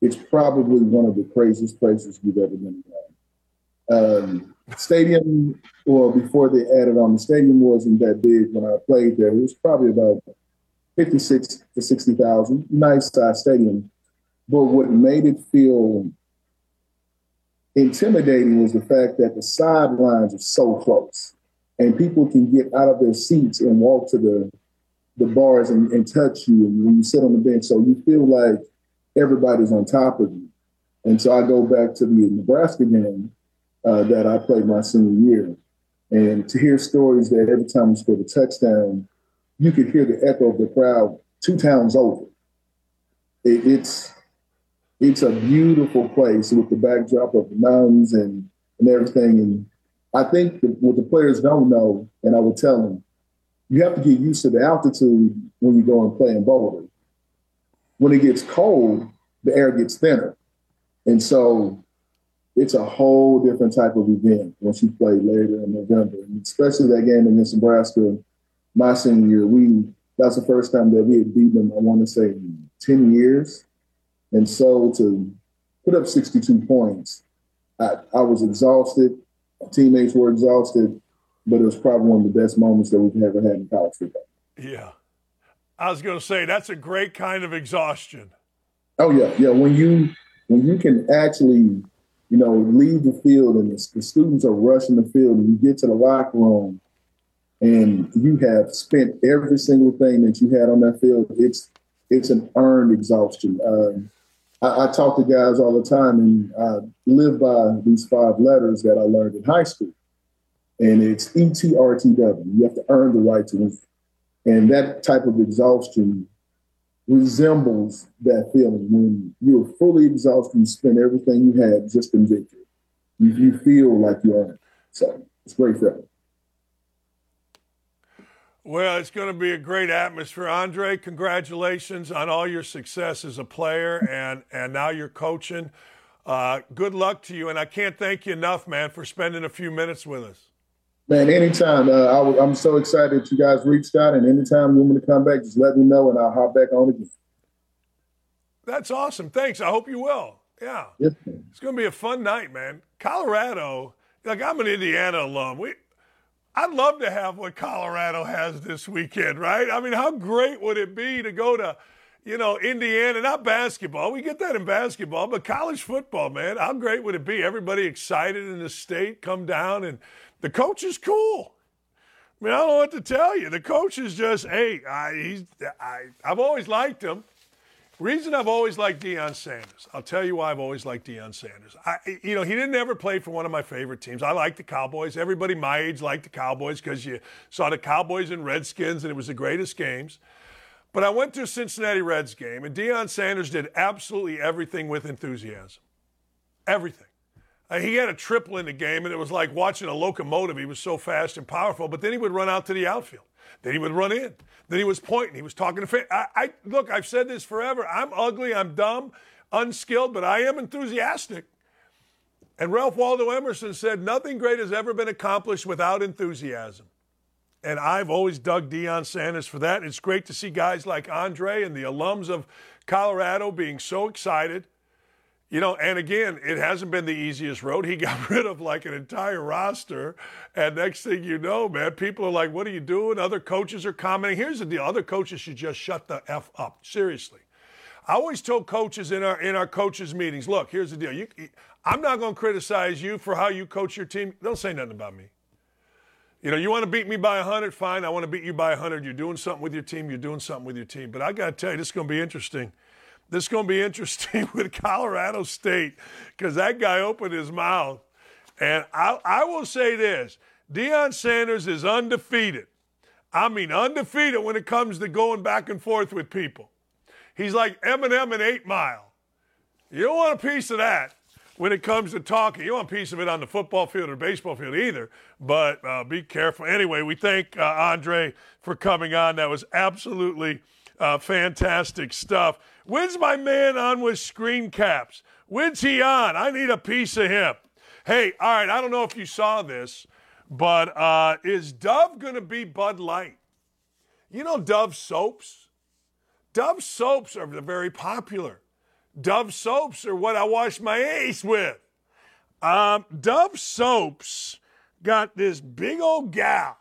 it's probably one of the craziest places you've ever been Um, stadium, well, before they added on, the stadium wasn't that big when I played there. It was probably about 56 to 60,000, nice size stadium. But what made it feel intimidating was the fact that the sidelines are so close and people can get out of their seats and walk to the the bars and, and touch you when you sit on the bench. So you feel like everybody's on top of you. And so I go back to the Nebraska game uh, that I played my senior year. And to hear stories that every time we scored a touchdown, you could hear the echo of the crowd two towns over. It, it's it's a beautiful place with the backdrop of the mountains and and everything. And I think what the players don't know, and I would tell them, you have to get used to the altitude when you go and play in Boulder. When it gets cold, the air gets thinner. And so it's a whole different type of event once you play later in November. And especially that game against Nebraska my senior year. We that's the first time that we had beaten them, I want to say, 10 years. And so to put up 62 points, I, I was exhausted. My teammates were exhausted, but it was probably one of the best moments that we've ever had in college football. Yeah. I was going to say that's a great kind of exhaustion. Oh yeah, yeah. When you when you can actually, you know, leave the field and the, the students are rushing the field, and you get to the locker room, and you have spent every single thing that you had on that field. It's it's an earned exhaustion. Um, I, I, talk to guys all the time, and I live by these five letters that I learned in high school, and it's E T R T W. You have to earn the right to win, and that type of exhaustion resembles that feeling when you're fully exhausted and spend everything you had just in victory. You, you feel like you it. So it's great feeling. Well, it's going to be a great atmosphere. Andre, congratulations on all your success as a player and, and now you're coaching. Uh, good luck to you. And I can't thank you enough, man, for spending a few minutes with us. Man, anytime. Uh, I, am so excited that you guys reached out, and anytime you want me to come back, just let me know, and I'll hop back on again. That's awesome. Thanks. I hope you will. Yeah. Yes, it's going to be a fun night, man. Colorado, like I'm an Indiana alum. We, I'd love to have what Colorado has this weekend, right? I mean, how great would it be to go to, you know, Indiana, not basketball. We get that in basketball, but college football, man. How great would it be? Everybody excited in the state, come down and the coach is cool. I mean, I don't know what to tell you. The coach is just, hey, I, he's, I, I've always liked him. Reason I've always liked Deion Sanders. I'll tell you why I've always liked Deion Sanders. I, you know, he didn't ever play for one of my favorite teams. I like the Cowboys. Everybody my age liked the Cowboys because you saw the Cowboys and Redskins, and it was the greatest games. But I went to a Cincinnati Reds game, and Deion Sanders did absolutely everything with enthusiasm. Everything. Uh, he had a triple in the game, and it was like watching a locomotive. He was so fast and powerful. But then he would run out to the outfield. Then he would run in. Then he was pointing. He was talking to fans. I, I look. I've said this forever. I'm ugly. I'm dumb, unskilled, but I am enthusiastic. And Ralph Waldo Emerson said, "Nothing great has ever been accomplished without enthusiasm." And I've always dug Deion Sanders for that. It's great to see guys like Andre and the alums of Colorado being so excited you know, and again, it hasn't been the easiest road. He got rid of like an entire roster. And next thing you know, man, people are like, what are you doing? Other coaches are commenting. Here's the deal other coaches should just shut the F up. Seriously. I always told coaches in our in our coaches meetings, look, here's the deal. You, I'm not going to criticize you for how you coach your team. Don't say nothing about me. You know, you want to beat me by 100, fine. I want to beat you by 100. You're doing something with your team. You're doing something with your team. But I got to tell you, this is going to be interesting this is going to be interesting with Colorado State because that guy opened his mouth. And I, I will say this Deion Sanders is undefeated. I mean, undefeated when it comes to going back and forth with people. He's like Eminem and Eight Mile. You don't want a piece of that when it comes to talking. You don't want a piece of it on the football field or baseball field either, but uh, be careful. Anyway, we thank uh, Andre for coming on. That was absolutely uh, fantastic stuff. When's my man on with screen caps? When's he on? I need a piece of him. Hey, all right, I don't know if you saw this, but uh, is Dove going to be Bud Light? You know Dove soaps? Dove soaps are very popular. Dove soaps are what I wash my ace with. Um, Dove soaps got this big old gal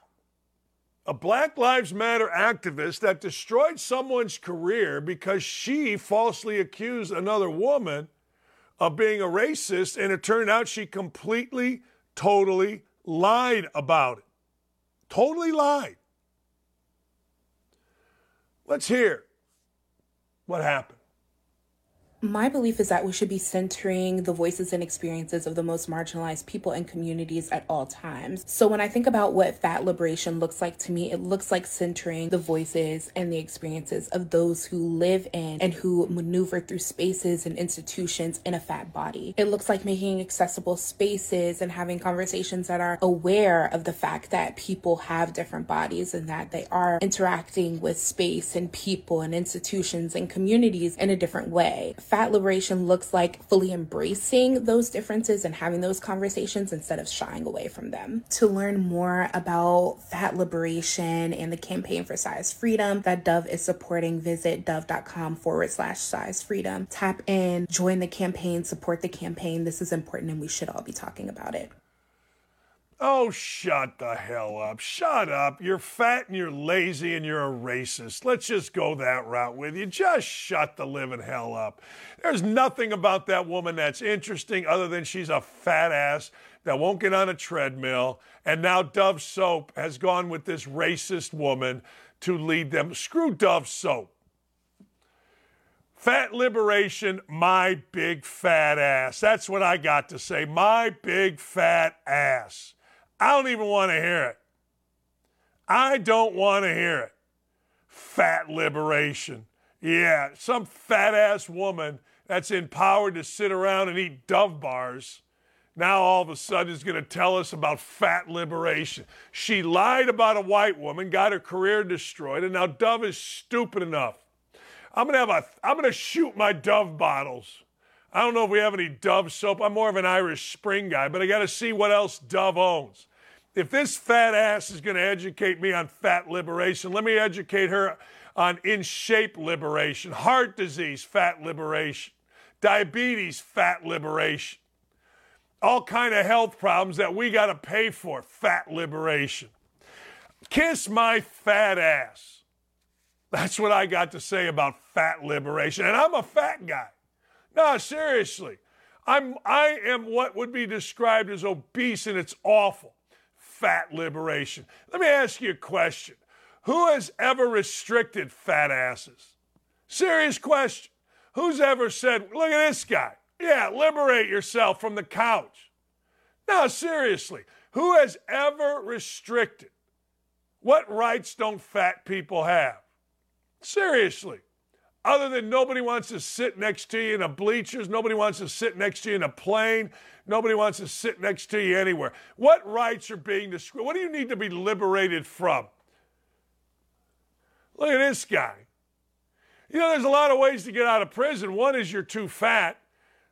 a Black Lives Matter activist that destroyed someone's career because she falsely accused another woman of being a racist, and it turned out she completely, totally lied about it. Totally lied. Let's hear what happened. My belief is that we should be centering the voices and experiences of the most marginalized people and communities at all times. So when I think about what fat liberation looks like to me, it looks like centering the voices and the experiences of those who live in and who maneuver through spaces and institutions in a fat body. It looks like making accessible spaces and having conversations that are aware of the fact that people have different bodies and that they are interacting with space and people and institutions and communities in a different way fat liberation looks like fully embracing those differences and having those conversations instead of shying away from them. To learn more about fat liberation and the campaign for size freedom that Dove is supporting, visit dove.com forward slash size freedom. Tap in, join the campaign, support the campaign. This is important and we should all be talking about it. Oh, shut the hell up. Shut up. You're fat and you're lazy and you're a racist. Let's just go that route with you. Just shut the living hell up. There's nothing about that woman that's interesting other than she's a fat ass that won't get on a treadmill. And now Dove Soap has gone with this racist woman to lead them. Screw Dove Soap. Fat liberation, my big fat ass. That's what I got to say. My big fat ass. I don't even want to hear it. I don't want to hear it. Fat liberation. Yeah, some fat ass woman that's empowered to sit around and eat Dove bars now all of a sudden is going to tell us about fat liberation. She lied about a white woman, got her career destroyed, and now Dove is stupid enough. I'm going to have a I'm going to shoot my Dove bottles. I don't know if we have any Dove soap. I'm more of an Irish Spring guy, but I got to see what else Dove owns. If this fat ass is going to educate me on fat liberation, let me educate her on in shape liberation, heart disease, fat liberation, diabetes, fat liberation, all kind of health problems that we got to pay for, fat liberation. Kiss my fat ass. That's what I got to say about fat liberation. And I'm a fat guy. No, seriously. I'm I am what would be described as obese and it's awful fat liberation. Let me ask you a question. Who has ever restricted fat asses? Serious question. Who's ever said, look at this guy? Yeah, liberate yourself from the couch. No, seriously. Who has ever restricted? What rights don't fat people have? Seriously. Other than nobody wants to sit next to you in a bleachers, nobody wants to sit next to you in a plane, nobody wants to sit next to you anywhere. What rights are being described? What do you need to be liberated from? Look at this guy. You know, there's a lot of ways to get out of prison. One is you're too fat.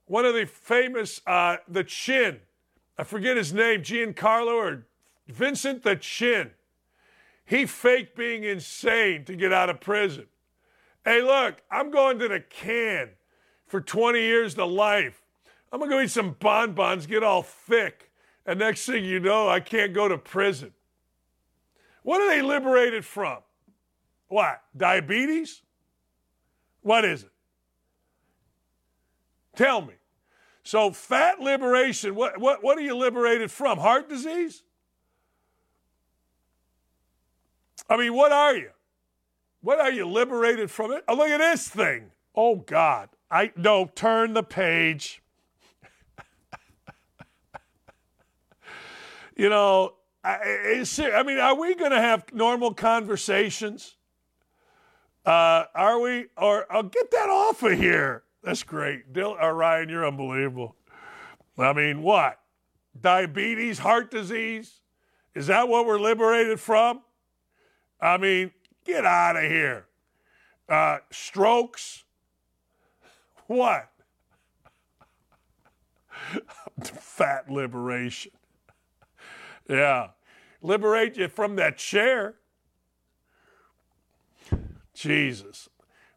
One of the famous, uh, the Chin, I forget his name, Giancarlo or Vincent the Chin. He faked being insane to get out of prison. Hey, look, I'm going to the can for 20 years to life. I'm going to go eat some bonbons, get all thick. And next thing you know, I can't go to prison. What are they liberated from? What? Diabetes? What is it? Tell me. So, fat liberation, what, what, what are you liberated from? Heart disease? I mean, what are you? What are you liberated from it? Oh, look at this thing. Oh God. I no, turn the page. You know, I, I, mean, are we going to have normal conversations? Uh, are we? Or I'll oh, get that off of here. That's great. Dill, uh, Ryan, you're unbelievable. I mean, what? Diabetes, heart disease? Is that what we're liberated from? I mean, Get out of here. Uh, strokes. What? Fat liberation. Yeah. Liberate you from that chair. Jesus.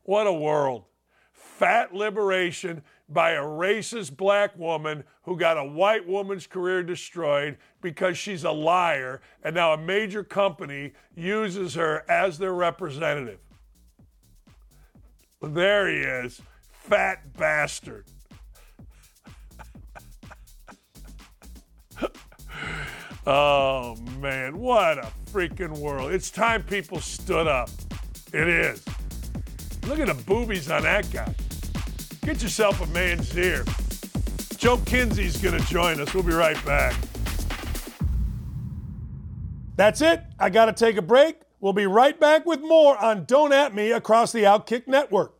What a world. Fat liberation by a racist black woman who got a white woman's career destroyed because she's a liar, and now a major company uses her as their representative. There he is, fat bastard. Oh man, what a freaking world. It's time people stood up. It is. Look at the boobies on that guy. get yourself a man's ear. Joe Kinsey's going to join us. We'll be right back. That's it. I got to take a break. We'll be right back with more on Don't At Me across the Outkick Network.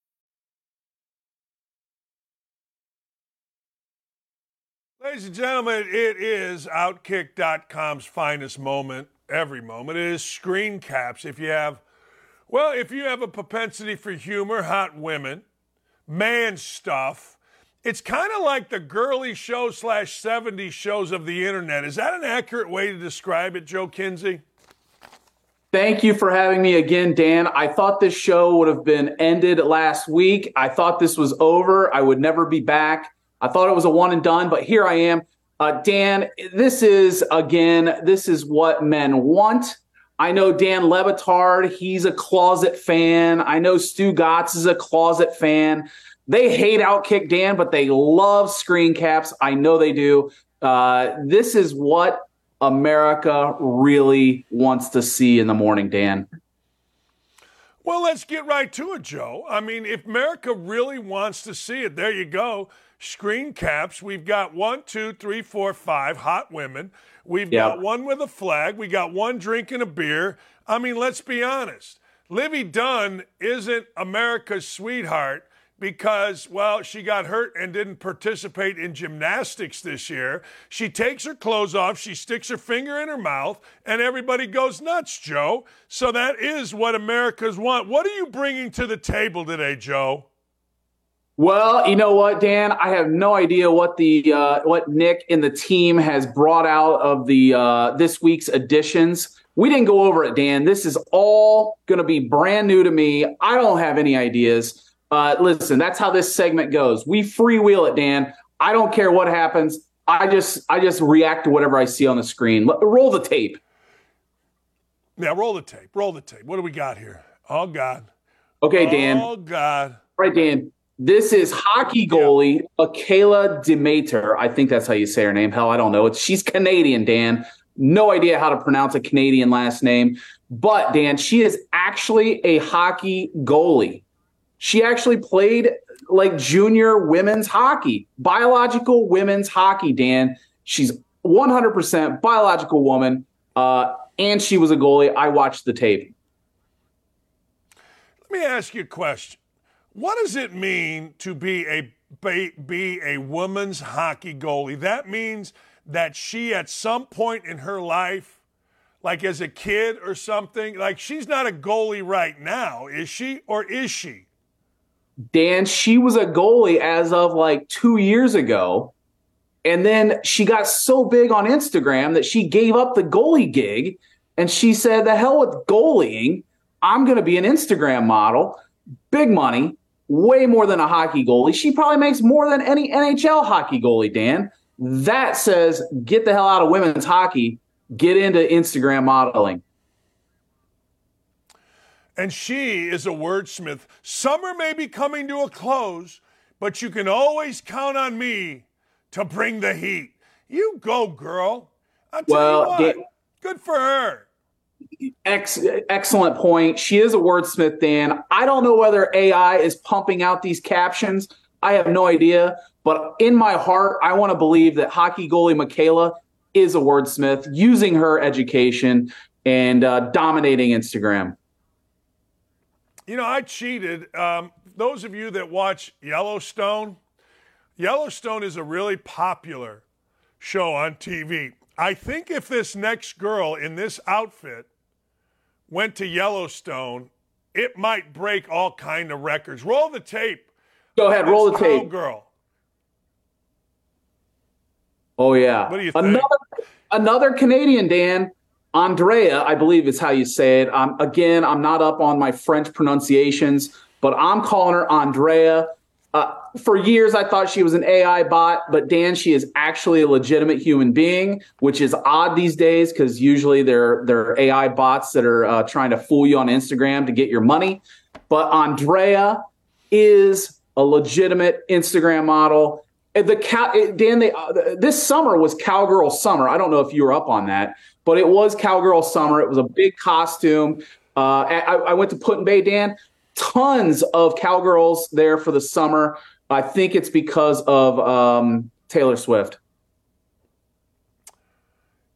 Ladies and gentlemen, it is Outkick.com's finest moment, every moment. It is screen caps. If you have, well, if you have a propensity for humor, hot women, man stuff, it's kind of like the girly show slash 70s shows of the internet. Is that an accurate way to describe it, Joe Kinsey? Thank you for having me again, Dan. I thought this show would have been ended last week. I thought this was over. I would never be back. I thought it was a one and done, but here I am. Uh, Dan, this is, again, this is what men want. I know Dan Le Batard, he's a closet fan. I know Stugotz is a closet fan. They hate Outkick Dan, but they love screen caps. I know they do. Uh, this is what America really wants to see in the morning, Dan. Well, let's get right to it, Joe. I mean, if America really wants to see it, there you go screen caps. We've got one, two, three, four, five hot women. We've yep. got one with a flag. We got one drinking a beer. I mean, let's be honest. Livvy Dunne isn't America's sweetheart because, well, she got hurt and didn't participate in gymnastics this year. She takes her clothes off, she sticks her finger in her mouth, and everybody goes nuts, Joe. So that is what America's want. What are you bringing to the table today, Joe? Well, you know what, Dan? I have no idea what the uh, what Nick and the team has brought out of the uh, this week's editions. We didn't go over it, Dan. This is all going to be brand new to me. I don't have any ideas. Uh, listen, that's how this segment goes. We freewheel it, Dan. I don't care what happens. I just I just react to whatever I see on the screen. Roll the tape. Yeah, roll the tape. Roll the tape. What do we got here? Oh God. Okay, Dan. Oh God. All right, Dan. This is hockey goalie Akela Demaiter. I think that's how you say her name. Hell, I don't know. It's she's Canadian, Dan. No idea how to pronounce a Canadian last name. But Dan, she is actually a hockey goalie. She actually played like junior women's hockey, biological women's hockey, Dan. She's 100% biological woman, uh, and she was a goalie. I watched the tape. Let me ask you a question. What does it mean to be a be a woman's hockey goalie? That means that she at some point in her life like as a kid or something, like she's not a goalie right now, is she or is she? Dan, she was a goalie as of like 2 years ago. And then she got so big on Instagram that she gave up the goalie gig and she said, "The hell with goalieing. I'm going to be an Instagram model, big money." way more than a hockey goalie. She probably makes more than any NHL hockey goalie, Dan. That says get the hell out of women's hockey, get into Instagram modeling. And she is a wordsmith. Summer may be coming to a close, but you can always count on me to bring the heat. You go, girl. I'll tell well, you what, good for her. Ex- excellent point. She is a wordsmith, Dan. I don't know whether AI is pumping out these captions. I have no idea. But in my heart, I want to believe that hockey goalie Mikayla is a wordsmith using her education and uh, dominating Instagram. You know, I cheated. Um, those of you that watch Yellowstone, Yellowstone is a really popular show on TV. I think if this next girl in this outfit went to Yellowstone, it might break all kind of records. Roll the tape. Go ahead, roll the tape. Girl. Oh yeah. What do you think? Another another Canadian, Dan. Andrea, I believe is how you say it. Um, again, I'm not up on my French pronunciations, but I'm calling her Andrea. Uh, for years, I thought she was an AI bot, but Dan, she is actually a legitimate human being, which is odd these days because usually they're they're AI bots that are uh, trying to fool you on Instagram to get your money. But Andrea is a legitimate Instagram model. The cow, Dan, they, uh, this summer was Cowgirl Summer. I don't know if you were up on that, but it was Cowgirl Summer. It was a big costume. Uh, I, I went to Put-in-Bay, Dan. Tons of cowgirls there for the summer. I think it's because of um, Taylor Swift.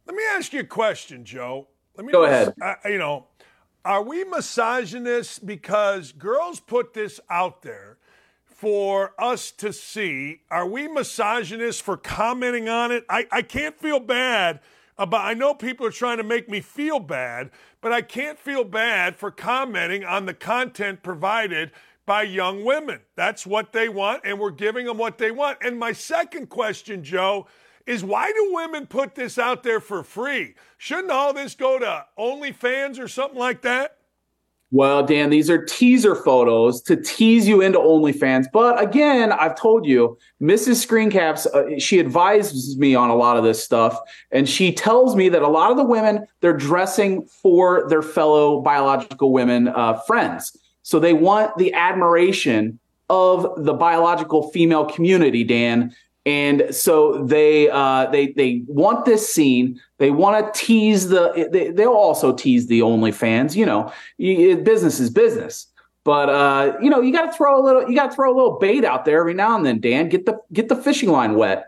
Let me ask you a question, Joe. Let me go ahead. Uh, you know, are we misogynists because girls put this out there for us to see? Are we misogynists for commenting on it? I, I can't feel bad about. I know people are trying to make me feel bad, but I can't feel bad for commenting on the content provided by young women. That's what they want, and we're giving them what they want. And my second question, Joe, is why do women put this out there for free? Shouldn't all this go to OnlyFans or something like that? Well, Dan, these are teaser photos to tease you into OnlyFans. But again, I've told you, Mrs. Screencaps, uh, she advises me on a lot of this stuff. And she tells me that a lot of the women, they're dressing for their fellow biological women uh, friends. So they want the admiration of the biological female community, Dan. And so they uh, they they want this scene. They want to tease the. They, they'll also tease the OnlyFans. You know, you, business is business. But uh, you know, you got to throw a little. You got to throw a little bait out there every now and then, Dan. Get the get the fishing line wet.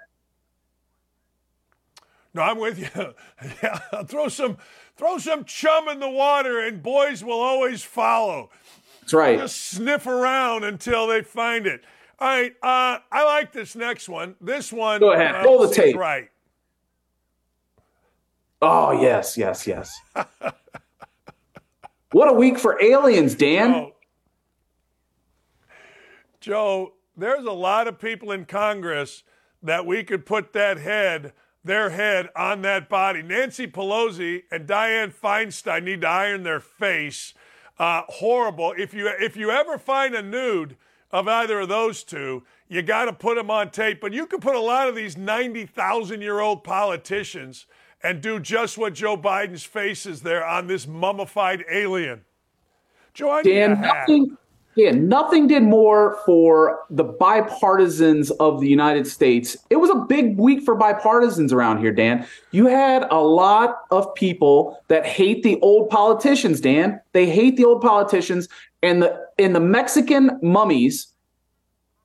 No, I'm with you. yeah, throw some throw some chum in the water, and boys will always follow. That's right. Just sniff around until they find it. All right. Uh, I like this next one. This one. Go ahead. Uh, the tape. Right. Oh yes, yes, yes. what a week for aliens, Dan. Joe, Joe, there's a lot of people in Congress that we could put that head, their head, on that body. Nancy Pelosi and Dianne Feinstein need to iron their face uh, horrible. If you if you ever find a nude of either of those two, you got to put them on tape. But you can put a lot of these ninety thousand year old politicians and do just what Joe Biden's face is there on this mummified alien. Joe, I Dan, nothing, yeah, nothing did more for the bipartisans of the United States. It was a big week for bipartisans around here, Dan. You had a lot of people that hate the old politicians, Dan. They hate the old politicians, and the and the Mexican mummies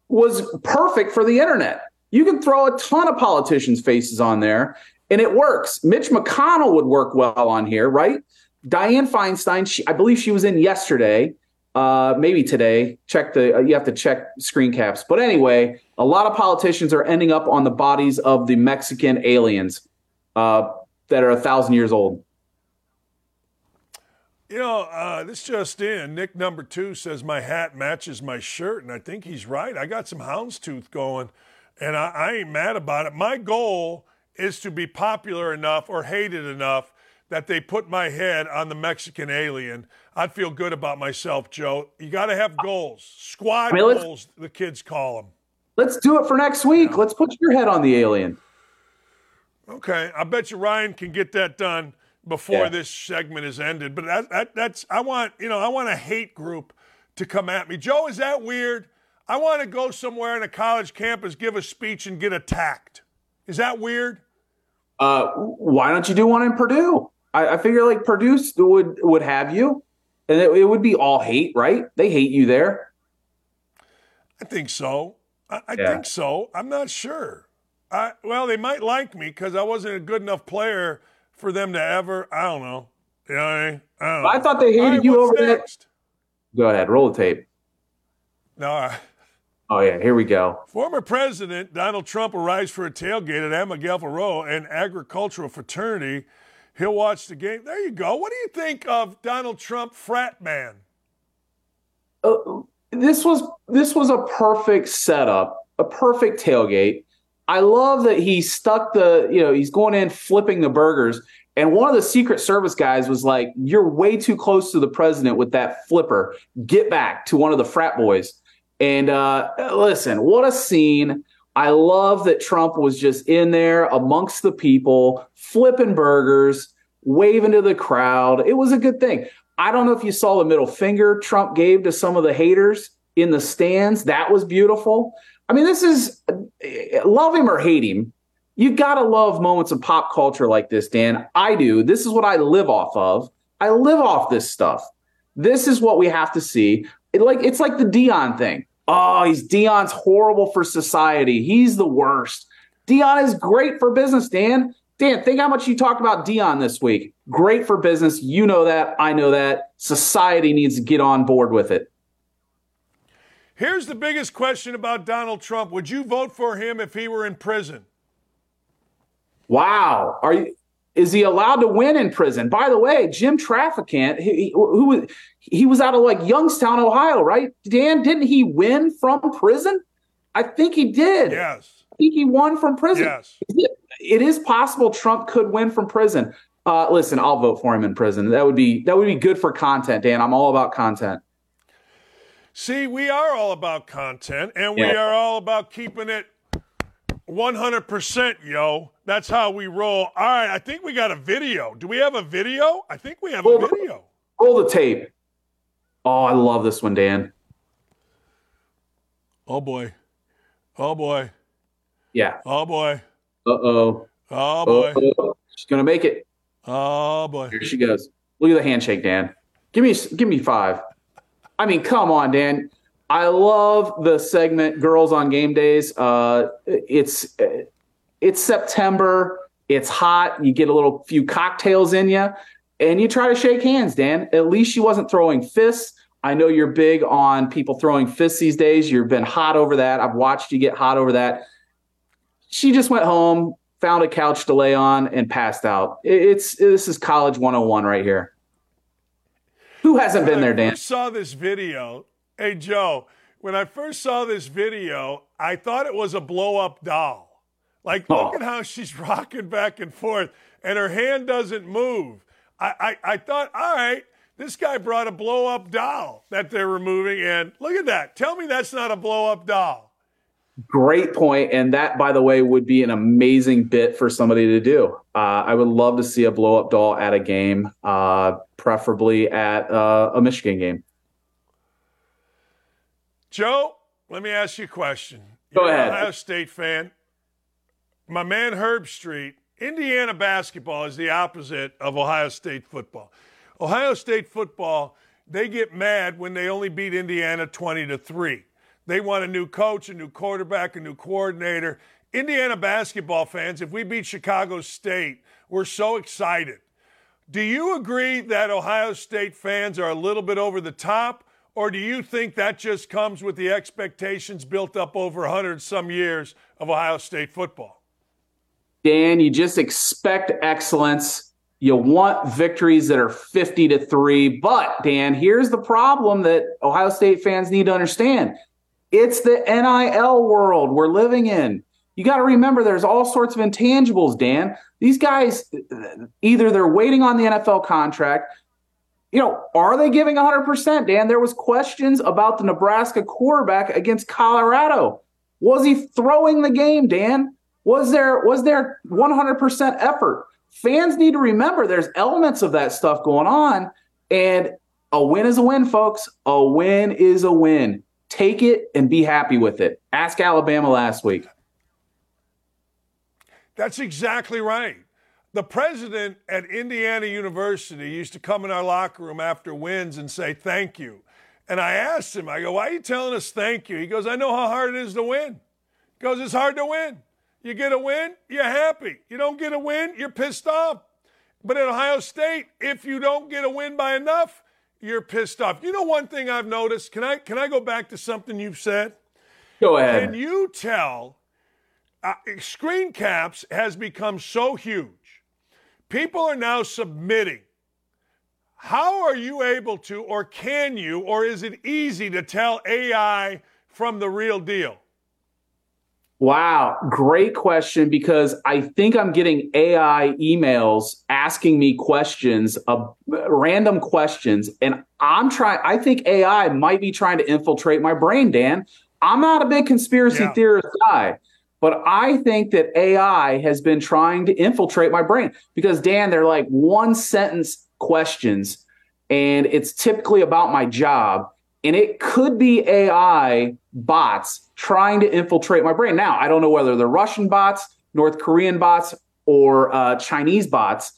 was perfect for the internet. You can throw a ton of politicians' faces on there, and it works. Mitch McConnell would work well on here, right? Dianne Feinstein, she, I believe she was in yesterday uh, maybe today. Check the. Uh, you have to check screen caps. But anyway, a lot of politicians are ending up on the bodies of the Mexican aliens uh, that are a thousand years old. You know, uh, this just in. Nick number two says my hat matches my shirt, and I think he's right. I got some houndstooth going, and I, I ain't mad about it. My goal is to be popular enough or hated enough that they put my head on the Mexican alien. I'd feel good about myself, Joe. You got to have goals, squad I mean, goals. The kids call them. Let's do it for next week. Yeah. Let's put your head on the alien. Okay, I bet you Ryan can get that done before yeah. this segment is ended. But that, that, that's I want you know I want a hate group to come at me. Joe, is that weird? I want to go somewhere in a college campus, give a speech, and get attacked. Is that weird? Uh, why don't you do one in Purdue? I, I figure like Purdue would would have you and it, it, would be all hate, right? They hate you there. I think so. I, I yeah. think so. I'm not sure. I, well, they might like me because I wasn't a good enough player for them to ever. I don't know. You know what I mean? I, I thought they hated right, you over next? Go ahead, roll the tape. No. Oh yeah, here we go. Former President Donald Trump arrives for a tailgate at Row, an agricultural fraternity He'll watch the game. There you go. What do you think of Donald Trump, frat man? Uh, this was this was a perfect setup, a perfect tailgate. I love that he stuck the, you know, he's going in flipping the burgers, And one of the Secret Service guys was like, You're way too close to the president with that flipper. Get back to one of the frat boys. And uh, listen, what a scene. I love that Trump was just in there amongst the people, flipping burgers, waving to the crowd. It was a good thing. I don't know if you saw the middle finger Trump gave to some of the haters in the stands. That was beautiful. I mean, this is love him or hate him. You got to love moments of pop culture like this, Dan. I do. This is what I live off of. I live off this stuff. This is what we have to see. It like it's like the Deion thing. Oh, he's Deion's horrible for society. He's the worst. Deion is great for business, Dan. Dan, think how much you talked about Deion this week. Great for business. You know that. I know that. Society needs to get on board with it. Here's the biggest question about Donald Trump. Would you vote for him if he were in prison? Wow. Are you is he allowed to win in prison? By the way, Jim Traficant, he, who he was out of like Youngstown, Ohio, right? Dan, didn't he win from prison? I think he did. Yes. I think he won from prison. Yes. It is possible Trump could win from prison. Uh, listen, I'll vote for him in prison. That would be that would be good for content, Dan. I'm all about content. See, we are all about content, and we Yeah. are all about keeping it 100%, yo. That's how we roll. All right, I think we got a video. Do we have a video? I think we have a video. Roll the tape. Oh, I love this one, Dan. Oh, boy. Oh, boy. Yeah. Oh, boy. Uh oh. Oh, boy. She's gonna make it. Oh, boy. Here she goes. Look at the handshake, Dan. Give me give me five. I mean, come on, Dan. I love the segment "Girls on Game Days." Uh, it's it's September. It's hot. You get a little few cocktails in you, and you try to shake hands, Dan. At least she wasn't throwing fists. I know you're big on people throwing fists these days. You've been hot over that. I've watched you get hot over that. She just went home, found a couch to lay on, and passed out. It- It's this is college 101 right here. Who hasn't been there, When I Dan? saw this video, hey Joe, when I first saw this video, I thought it was a blow up doll. Like, look Oh. at how she's rocking back and forth, and her hand doesn't move. I, I, I thought, all right, this guy brought a blow up doll that they're removing, and look at that. Tell me that's not a blow up doll. Great point, and that, by the way, would be an amazing bit for somebody to do. Uh, I would love to see a blow up doll at a game, uh, preferably at uh, a Michigan game. Joe, let me ask you a question. Go You're ahead. Ohio State fan. My man Herbstreit, Indiana basketball is the opposite of Ohio State football. Ohio State football, they get mad when they only beat Indiana 20 to 3. They want a new coach, a new quarterback, a new coordinator. Indiana basketball fans, if we beat Chicago State, we're so excited. Do you agree that Ohio State fans are a little bit over the top, or do you think that just comes with the expectations built up over 100 some years of Ohio State football? Dan, you just expect excellence. You want victories that are 50 to 3. But, Dan, here's the problem that Ohio State fans need to understand it's the NIL world we're living in. You got to remember there's all sorts of intangibles, Dan. These guys, either they're waiting on the NFL contract. You know, are they giving 100%, Dan? There was questions about the Nebraska quarterback against Colorado. Was he throwing the game, Dan? Was there was there 100% effort? Fans need to remember there's elements of that stuff going on and a win is a win, folks. A win is a win. Take it and be happy with it. Ask Alabama last week. That's exactly right. The president at Indiana University used to come in our locker room after wins and say thank you. And I asked him, I go, why are you telling us thank you? He goes, I know how hard it is to win. He goes, it's hard to win. You get a win, you're happy. You don't get a win, you're pissed off. But at Ohio State, if you don't get a win by enough, you're pissed off. You know one thing I've noticed? Can I can I go back to something you've said? Go ahead. Can you tell uh, screen caps has become so huge. People are now submitting. How are you able to, or can you, or is it easy to tell AI from the real deal? Wow, great question because I think I'm getting AI emails asking me questions, uh, random questions, and I'm trying. I think AI might be trying to infiltrate my brain, Dan. I'm not a big conspiracy yeah. theorist guy, but I think that AI has been trying to infiltrate my brain because Dan, they're like one sentence questions, and it's typically about my job, and it could be AI bots trying to infiltrate my brain. Now, I don't know whether they're Russian bots, North Korean bots, or uh, Chinese bots,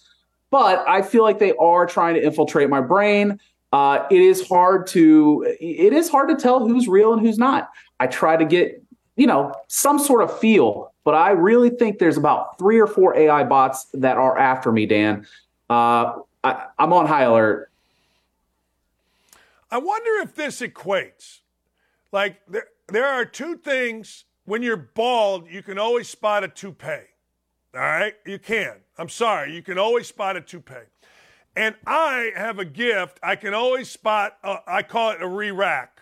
but I feel like they are trying to infiltrate my brain. Uh, it is hard to it is hard to tell who's real and who's not. I try to get you know some sort of feel, but I really think there's about three or four AI bots that are after me, Dan. Uh, I, I'm on high alert. I wonder if this equates. Like there, there are two things when you're bald, you can always spot a toupee. All right? You can. I'm sorry. You can always spot a toupee. And I have a gift. I can always spot, a, I call it a re rack,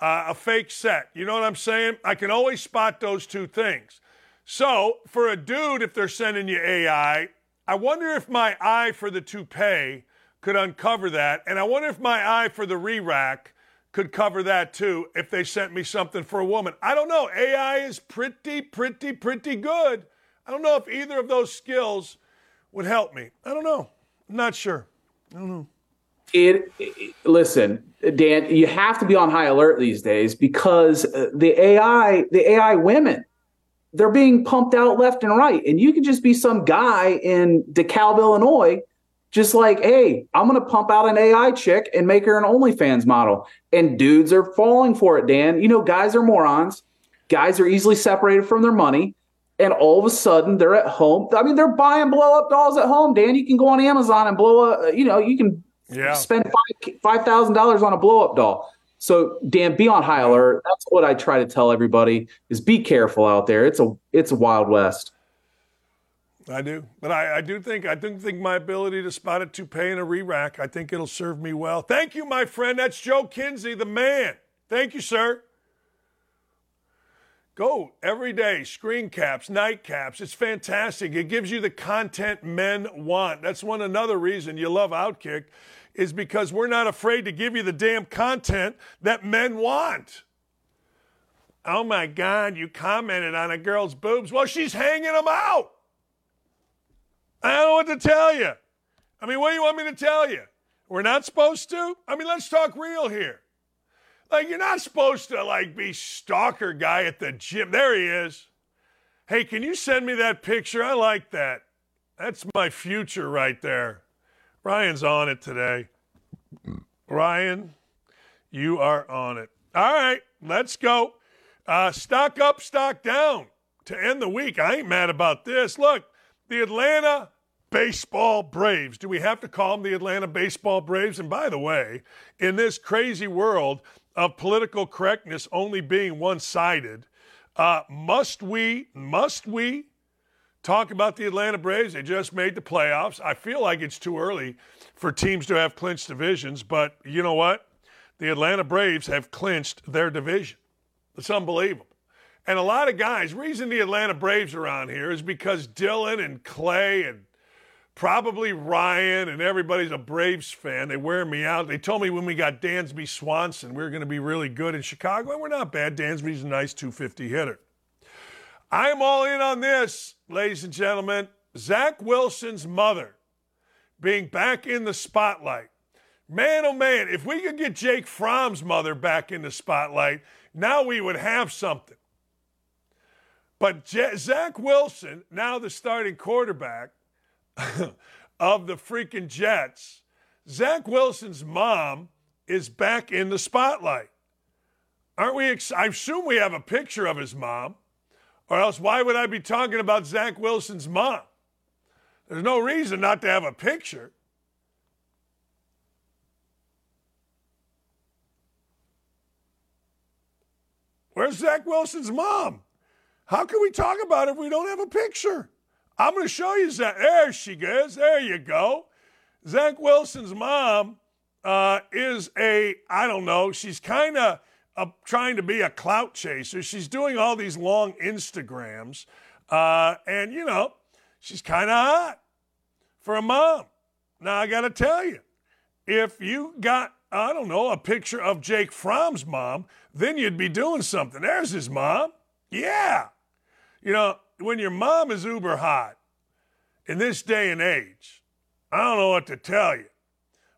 uh, a fake set. You know what I'm saying? I can always spot those two things. So for a dude, if they're sending you AI, I wonder if my eye for the toupee could uncover that. And I wonder if my eye for the re rack could cover that too if they sent me something for a woman. I don't know. AI is pretty, pretty, pretty good. I don't know if either of those skills would help me. I don't know. I'm not sure. I don't know. It, it, listen, Dan, you have to be on high alert these days because uh, the AI, the AI women, they're being pumped out left and right, and you could just be some guy in DeKalb, Illinois, just like, hey, I'm going to pump out an AI chick and make her an OnlyFans model. And dudes are falling for it, Dan. You know, guys are morons. Guys are easily separated from their money. And all of a sudden, they're at home. I mean, they're buying blow up dolls at home, Dan. You can go on Amazon and blow up, you know, you can yeah. spend $5,000 on a blow up doll. So, Dan, be on high alert. That's what I try to tell everybody is be careful out there. It's a, it's a wild west. I do, but I, I, do think I do think my ability to spot a toupee and a re-rack, I think it'll serve me well. Thank you, my friend. That's Joe Kinsey, the man. Thank you, sir. Go every day, screen caps, night caps. It's fantastic. It gives you the content men want. That's one another reason you love Outkick, is because we're not afraid to give you the damn content that men want. Oh my God, you commented on a girl's boobs. Well, she's hanging them out. I don't know what to tell you. I mean, what do you want me to tell you? We're not supposed to? I mean, let's talk real here. Like, you're not supposed to, like, be stalker guy at the gym. There he is. Hey, can you send me that picture? I like that. That's my future right there. Ryan's on it today. Ryan, you are on it. All right, let's go. Uh, stock up, stock down to end the week. I ain't mad about this. Look, the Atlanta Baseball Braves. Do we have to call them the Atlanta Baseball Braves? And by the way, in this crazy world of political correctness only being one sided, uh, must we, must we talk about the Atlanta Braves? They just made the playoffs. I feel like it's too early for teams to have clinched divisions, but you know what? The Atlanta Braves have clinched their division. It's unbelievable. And a lot of guys, reason the Atlanta Braves are on here is because Dylan and Clay and probably Ryan and everybody's a Braves fan. They wear me out. They told me when we got Dansby Swanson, we are going to be really good in Chicago, and we're not bad. Dansby's a nice 250 hitter. I'm all in on this, ladies and gentlemen. Zach Wilson's mother being back in the spotlight. Man, oh man, if we could get Jake Fromm's mother back in the spotlight, now we would have something. But J- Zach Wilson, now the starting quarterback of the freaking Jets, Zach Wilson's mom is back in the spotlight. Aren't we? Ex- I assume we have a picture of his mom, or else why would I be talking about Zach Wilson's mom? There's no reason not to have a picture. Where's Zach Wilson's mom? How can we talk about it if we don't have a picture? I'm going to show you Zach. There she goes. There you go. Zach Wilson's mom uh, is a, I don't know, she's kind of trying to be a clout chaser. She's doing all these long Instagrams, uh, and you know, she's kind of hot for a mom. Now I got to tell you, if you got I don't know a picture of Jake Fromm's mom, then you'd be doing something. There's his mom. Yeah, you know when your mom is uber hot in this day and age, I don't know what to tell you,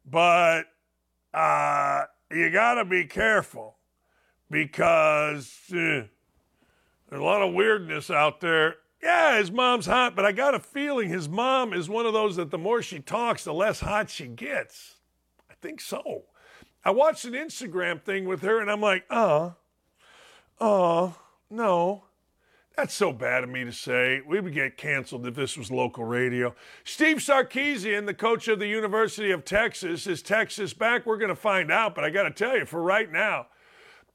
but uh, you got to be careful because uh, there's a lot of weirdness out there. Yeah, his mom's hot, but I got a feeling his mom is one of those that the more she talks, the less hot she gets. I think so. I watched an Instagram thing with her and I'm like, uh, uh, no. That's so bad of me to say. We would get canceled if this was local radio. Steve Sarkisian, the coach of the University of Texas, is Texas back? We're going to find out, but I got to tell you, for right now,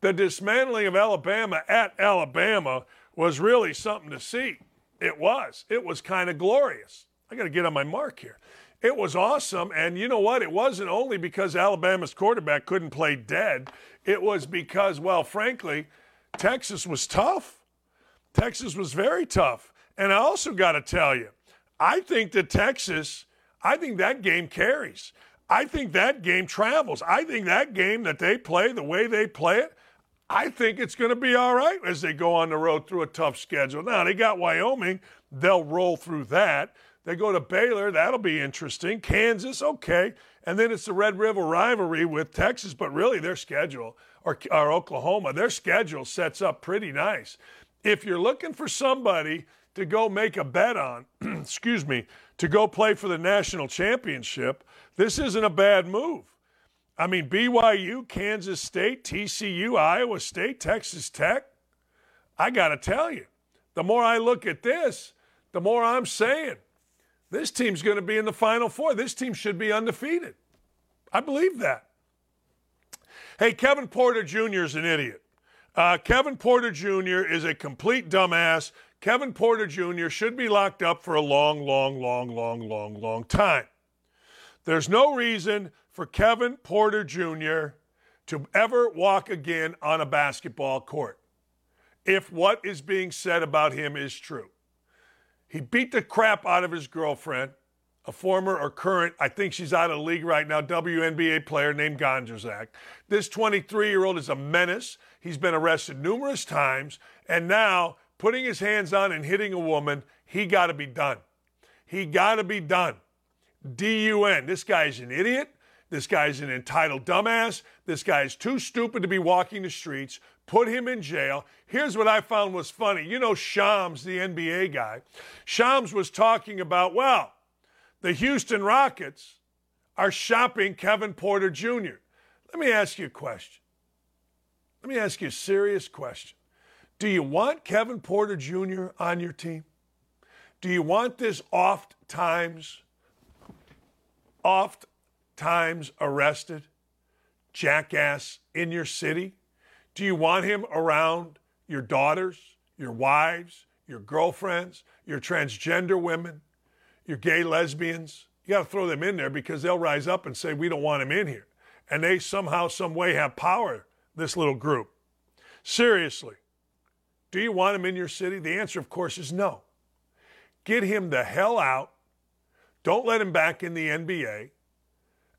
the dismantling of Alabama at Alabama was really something to see. It was. It was kind of glorious. I got to get on my mark here. It was awesome. And you know what? It wasn't only because Alabama's quarterback couldn't play dead, it was because, well, frankly, Texas was tough. Texas was very tough. And I also got to tell you, I think that Texas, I think that game carries. I think that game travels. I think that game that they play, the way they play it, I think it's going to be all right as they go on the road through a tough schedule. Now, they got Wyoming, they'll roll through that. They go to Baylor, that'll be interesting. Kansas, okay. And then it's the Red River rivalry with Texas, but really their schedule, or, or Oklahoma, their schedule sets up pretty nice if you're looking for somebody to go make a bet on, excuse me, to go play for the national championship, this isn't a bad move. I mean, BYU, Kansas State, TCU, Iowa State, Texas Tech. I got to tell you, the more I look at this, the more I'm saying this team's going to be in the Final Four. This team should be undefeated. I believe that. Hey, Kevin Porter Jr. is an idiot. Uh, Kevin Porter Jr. is a complete dumbass. Kevin Porter Jr. should be locked up for a long, long, long, long, long, long time. There's no reason for Kevin Porter Jr. to ever walk again on a basketball court if what is being said about him is true. He beat the crap out of his girlfriend, a former or current, I think she's out of the league right now, WNBA player named Gondrezick. This 23 year old is a menace. He's been arrested numerous times, and now putting his hands on and hitting a woman, he got to be done. He got to be done. D U N. This guy's an idiot. This guy's an entitled dumbass. This guy's too stupid to be walking the streets. Put him in jail. Here's what I found was funny. You know, Shams, the NBA guy, Shams was talking about, well, the Houston Rockets are shopping Kevin Porter Jr. Let me ask you a question. Let me ask you a serious question. Do you want Kevin Porter Jr. on your team? Do you want this oft times, oft times arrested jackass in your city? Do you want him around your daughters, your wives, your girlfriends, your transgender women, your gay lesbians? You got to throw them in there because they'll rise up and say, We don't want him in here. And they somehow, some way have power this little group. Seriously, do you want him in your city? The answer, of course, is no. Get him the hell out. Don't let him back in the NBA.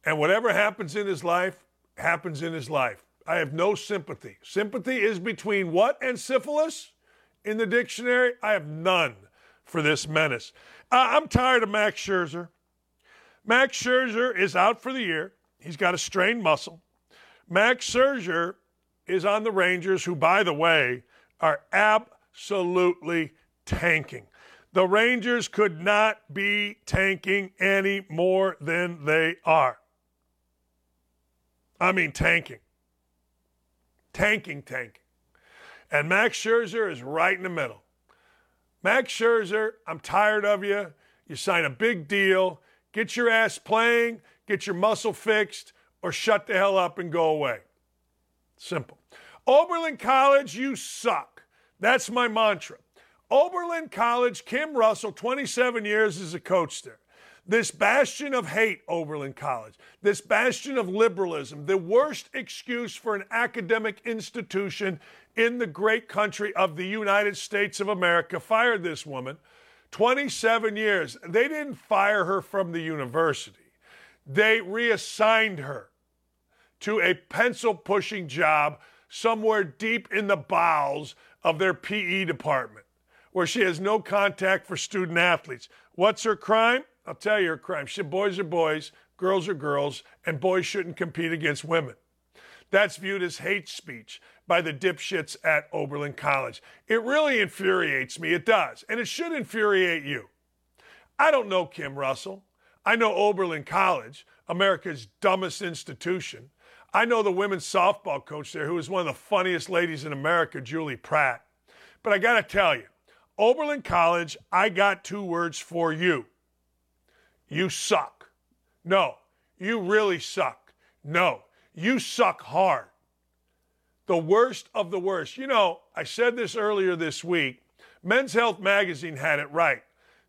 And whatever happens in his life, happens in his life. I have no sympathy. Sympathy is between what and syphilis in the dictionary? I have none for this menace. Uh, I'm tired of Max Scherzer. Max Scherzer is out for the year. He's got a strained muscle. Max Scherzer is on the Rangers, who, by the way, are absolutely tanking. The Rangers could not be tanking any more than they are. I mean, tanking. Tanking, tanking. And Max Scherzer is right in the middle. Max Scherzer, I'm tired of you. You sign a big deal, get your ass playing, get your muscle fixed, or shut the hell up and go away. Simple. Oberlin College, you suck. That's my mantra. Oberlin College, Kim Russell, 27 years as a coach there. this bastion of hate, Oberlin College, this bastion of liberalism, the worst excuse for an academic institution in the great country of the United States of America, fired this woman. 27 years. They didn't fire her from the university, they reassigned her to a pencil pushing job somewhere deep in the bowels of their PE department where she has no contact for student athletes. What's her crime? I'll tell you her crime. She, boys are boys, girls are girls, and boys shouldn't compete against women. That's viewed as hate speech by the dipshits at Oberlin College. It really infuriates me. It does. And it should infuriate you. I don't know Kim Russell. I know Oberlin College, America's dumbest institution. I know the women's softball coach there, who is one of the funniest ladies in America, Julie Pratt. But I got to tell you, Oberlin College, I got two words for you you suck. No, you really suck. No, you suck hard. The worst of the worst. You know, I said this earlier this week. Men's Health Magazine had it right.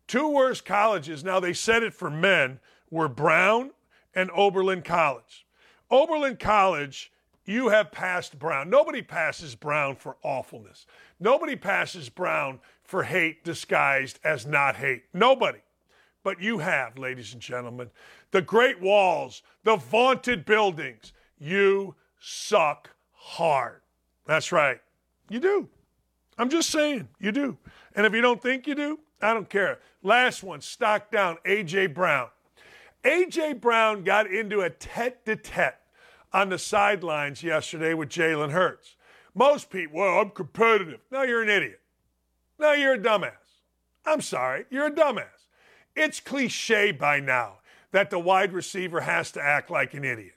Two worst colleges, now they said it for men, were Brown and Oberlin College. Oberlin College, you have passed Brown. Nobody passes Brown for awfulness. Nobody passes Brown for hate disguised as not hate. Nobody. But you have, ladies and gentlemen, the great walls, the vaunted buildings. You suck hard. That's right. You do. I'm just saying, you do. And if you don't think you do, I don't care. Last one, stock down, A.J. Brown. A.J. Brown got into a tete de tete on the sidelines yesterday with Jalen Hurts. Most people, well, I'm competitive. No, you're an idiot. No, you're a dumbass. I'm sorry, you're a dumbass. It's cliche by now that the wide receiver has to act like an idiot.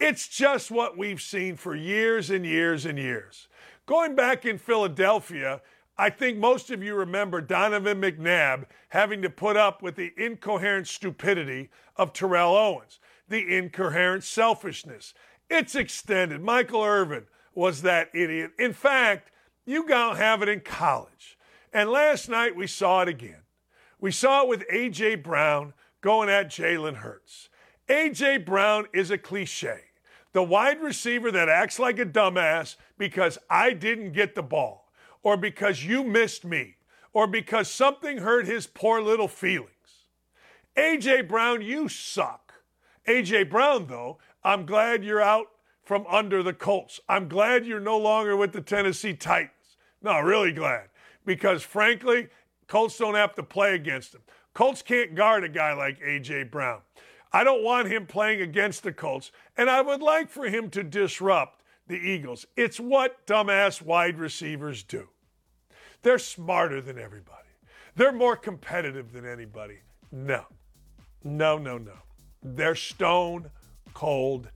It's just what we've seen for years and years and years. Going back in Philadelphia, I think most of you remember Donovan McNabb having to put up with the incoherent stupidity of Terrell Owens, the incoherent selfishness. It's extended. Michael Irvin was that idiot. In fact, you don't have it in college. And last night we saw it again. We saw it with A.J. Brown going at Jalen Hurts. A.J. Brown is a cliche. The wide receiver that acts like a dumbass because I didn't get the ball, or because you missed me, or because something hurt his poor little feelings. A.J. Brown, you suck. A.J. Brown, though, I'm glad you're out from under the Colts. I'm glad you're no longer with the Tennessee Titans. No, really glad. Because frankly, Colts don't have to play against him. Colts can't guard a guy like A.J. Brown. I don't want him playing against the Colts, and I would like for him to disrupt the Eagles. It's what dumbass wide receivers do. They're smarter than everybody, they're more competitive than anybody. No, no, no, no. They're stone cold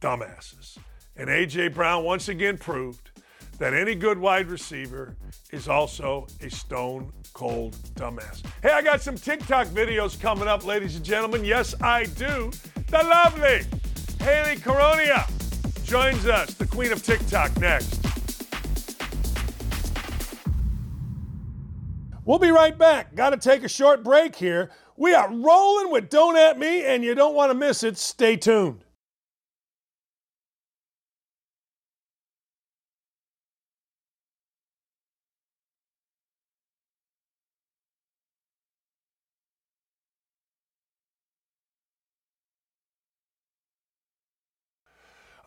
dumbasses. And A.J. Brown once again proved that any good wide receiver is also a stone cold dumbass. Hey, I got some TikTok videos coming up, ladies and gentlemen. Yes, I do. The lovely Hayley Caronia joins us, the queen of TikTok, next. We'll be right back. Got to take a short break here. We are rolling with Don't At Me, and you don't want to miss it. Stay tuned.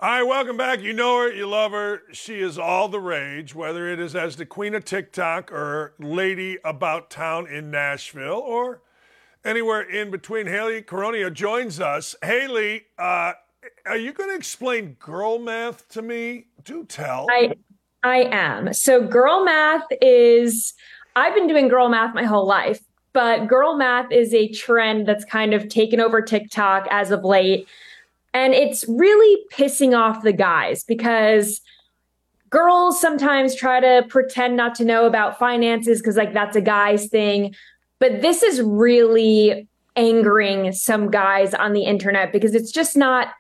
All right, welcome back. You know her, you love her. She is all the rage, whether it is as the queen of TikTok or lady about town in Nashville or anywhere in between. Hayley Caronia joins us. Hayley, uh, are you going to explain girl math to me? Do tell. I, I am. So, girl math is, I've been doing girl math my whole life, but girl math is a trend that's kind of taken over TikTok as of late. And it's really pissing off the guys because girls sometimes try to pretend not to know about finances because, like, that's a guy's thing. But this is really angering some guys on the internet because it's just not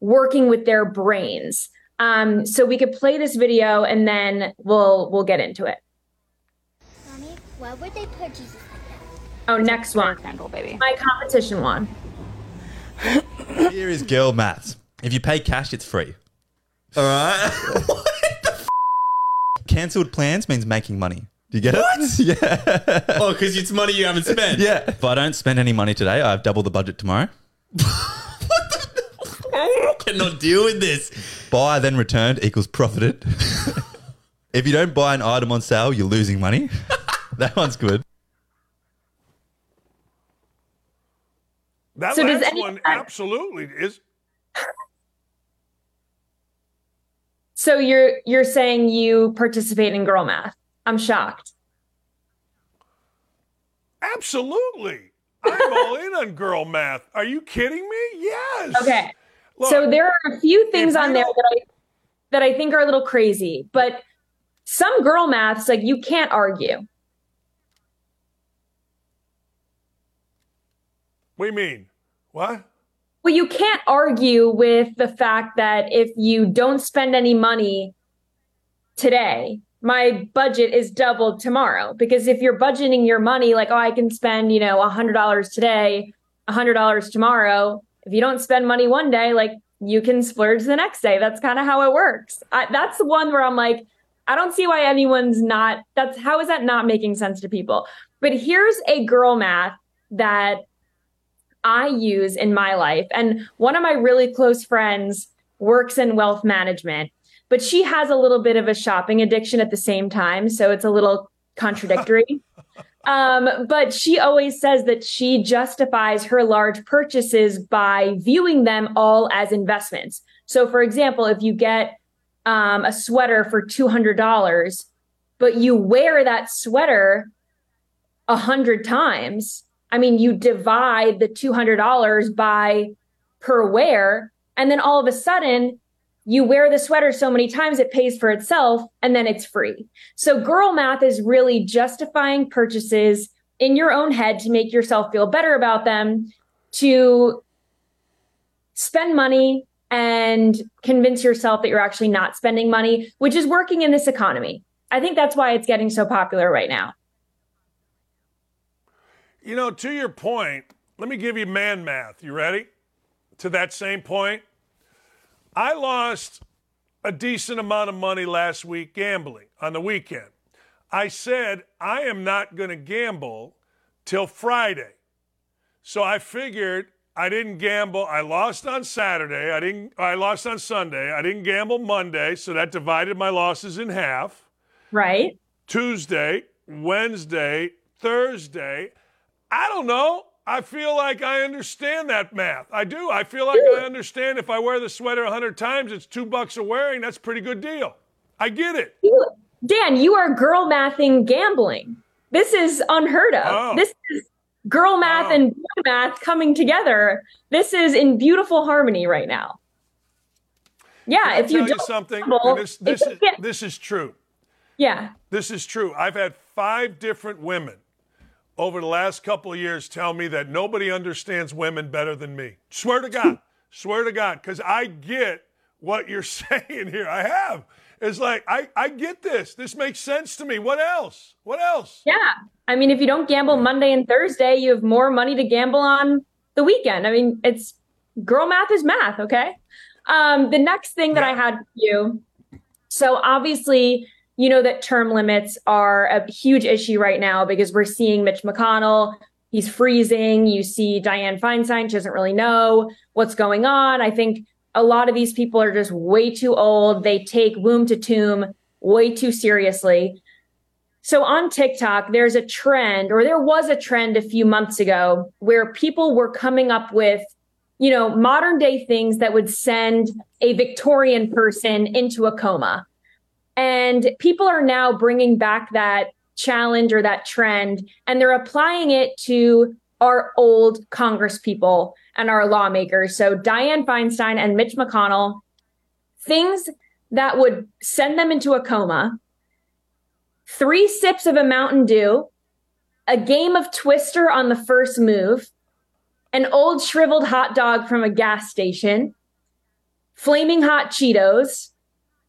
working with their brains. Um, so we could play this video and then we'll we'll get into it. Mommy, why would they put Jesus like that? Oh, next one. Candle, baby. My competition one. Here is girl maths. If you pay cash, it's free. All right. what the f- Cancelled plans means making money. Do you get it? Yeah. Oh, because it's money you haven't spent. Yeah. If I don't spend any money today, I have double the budget tomorrow. What the I cannot deal with this. Buy then returned equals profited. if you don't buy an item on sale, you're losing money. that one's good. That So does last any- one absolutely is. So you're you're saying you participate in girl math? I'm shocked. Absolutely. I'm all in on girl math. Are you kidding me? Yes. Okay. Look, so there are a few things on there that I that I think are a little crazy, but some girl maths like you can't argue. What do you mean? What? Well, you can't argue with the fact that if you don't spend any money today, my budget is doubled tomorrow. Because if you're budgeting your money, like, oh, I can spend, you know, $100 today, $100 tomorrow. If you don't spend money one day, like, you can splurge the next day. That's kind of how it works. I, that's the one where I'm like, I don't see why anyone's not, that's how is that not making sense to people? But here's a girl math that I use in my life. And one of my really close friends works in wealth management, but she has a little bit of a shopping addiction at the same time. So it's a little contradictory. um, but she always says that she justifies her large purchases by viewing them all as investments. So, for example, if you get um, a sweater for $200, but you wear that sweater a hundred times. I mean, you divide the two hundred dollars by per wear, and then all of a sudden, you wear the sweater so many times it pays for itself, and then it's free. So, girl math is really justifying purchases in your own head to make yourself feel better about them, to spend money and convince yourself that you're actually not spending money, which is working in this economy. I think that's why it's getting so popular right now. You know, to your point, let me give you man math. You ready? To that same point, I lost a decent amount of money last week gambling on the weekend. I said I am not going to gamble till Friday. So I figured I didn't gamble. I lost on Saturday. I didn't I lost on Sunday. I didn't gamble Monday, so that divided my losses in half. Right. Tuesday, Wednesday, Thursday. I don't know. I feel like I understand that math. I do. I feel like I understand if I wear the sweater 100 times, it's two bucks a wearing. That's a pretty good deal. I get it. Dan, you are girl mathing gambling. This is unheard of. Oh. This is girl math oh. and boy math coming together. This is in beautiful harmony right now. Yeah, Can if you tell don't something, gamble, this, this, is, this is true. yeah. This is true. I've had five different women over the last couple of years tell me that nobody understands women better than me. Swear to God. Swear to God. Because I get what you're saying here. I have. It's like, I, I get this. This makes sense to me. What else? What else? Yeah. I mean, if you don't gamble Monday and Thursday, you have more money to gamble on the weekend. I mean, it's girl math is math, okay? Um, the next thing that I had for you so obviously, you know that term limits are a huge issue right now because we're seeing Mitch McConnell. He's freezing. You see Dianne Feinstein. She doesn't really know what's going on. I think a lot of these people are just way too old. They take womb to tomb way too seriously. So on TikTok, there's a trend, or there was a trend a few months ago where people were coming up with, you know, modern day things that would send a Victorian person into a coma. And people are now bringing back that challenge or that trend, and they're applying it to our old Congress people and our lawmakers. So Dianne Feinstein and Mitch McConnell, things that would send them into a coma, three sips of a Mountain Dew, a game of Twister on the first move, an old shriveled hot dog from a gas station, flaming hot Cheetos,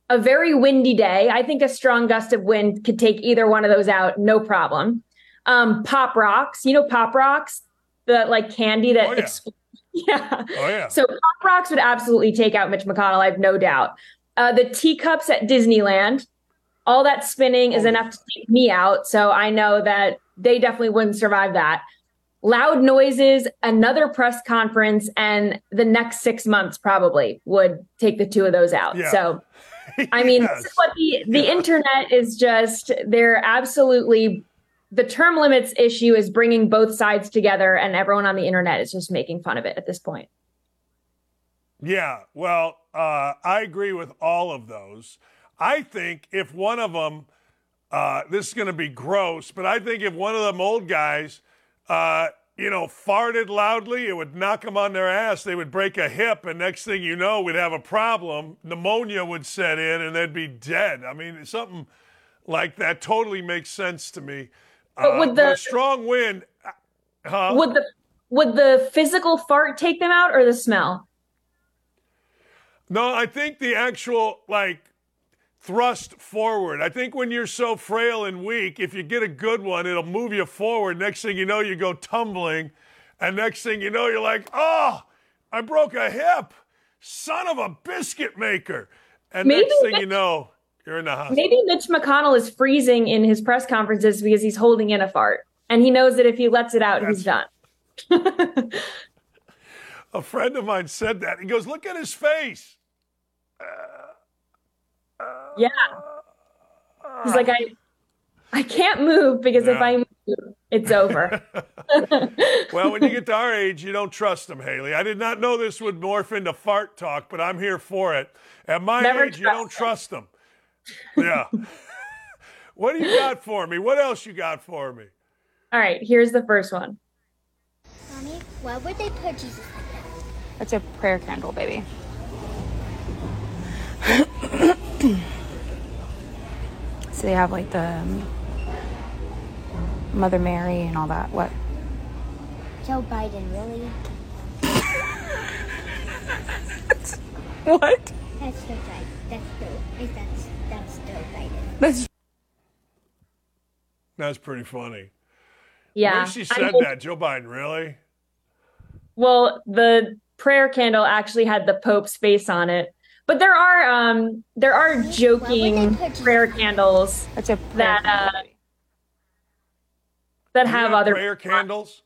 a very windy day. I think a strong gust of wind could take either one of those out, no problem. Um, Pop Rocks, you know Pop Rocks, the like candy that Oh, yeah. expl- yeah. Oh yeah. So Pop Rocks would absolutely take out Mitch McConnell. I have no doubt. Uh, the teacups at Disneyland, all that spinning is enough to take me out. So I know that they definitely wouldn't survive that. Loud noises, another press conference, and the next six months probably would take the two of those out. Yeah. So, I mean, is what the the internet is just. They're absolutely the term limits issue is bringing both sides together, and everyone on the internet is just making fun of it at this point. Yeah, well, uh, I agree with all of those. I think if one of them, uh, this is going to be gross, but I think if one of them old guys, uh, you know, farted loudly, it would knock them on their ass. They would break a hip, and next thing you know, we'd have a problem. Pneumonia would set in, and they'd be dead. I mean, something like that totally makes sense to me. But would the- a strong wind, uh, huh? Would the would the physical fart take them out or the smell? No, I think the actual like thrust forward. I think when you're so frail and weak, if you get a good one, it'll move you forward. Next thing you know, you go tumbling, and next thing you know, you're like, "Oh, I broke a hip, son of a biscuit maker!" And Maybe next thing Mitch- you know, you're in the hospital. Maybe Mitch McConnell is freezing in his press conferences because he's holding in a fart. And he knows that if he lets it out, he's done. A friend of mine said that. He goes, "Look at his face." Uh, Yeah. He's like, I I can't move because if I move, it's over. well, when you get to our age, you don't trust them, Hayley. I did not know this would morph into fart talk, but I'm here for it. At my Never age, you don't trust them. Yeah. what do you got for me? What else you got for me? All right, here's the first one. Mommy, why would they put Jesus like that? It's a prayer candle, baby. so they have like the um, Mother Mary and all that. What? Joe Biden, really? What? That's Joe Biden. That's Joe. That's that's Joe Biden. That's That's pretty funny. Yeah. When she I said mean- that, Joe Biden, really? Well, the prayer candle actually had the Pope's face on it. But there are um there are joking prayer candles That's a that uh, that have other prayer candles.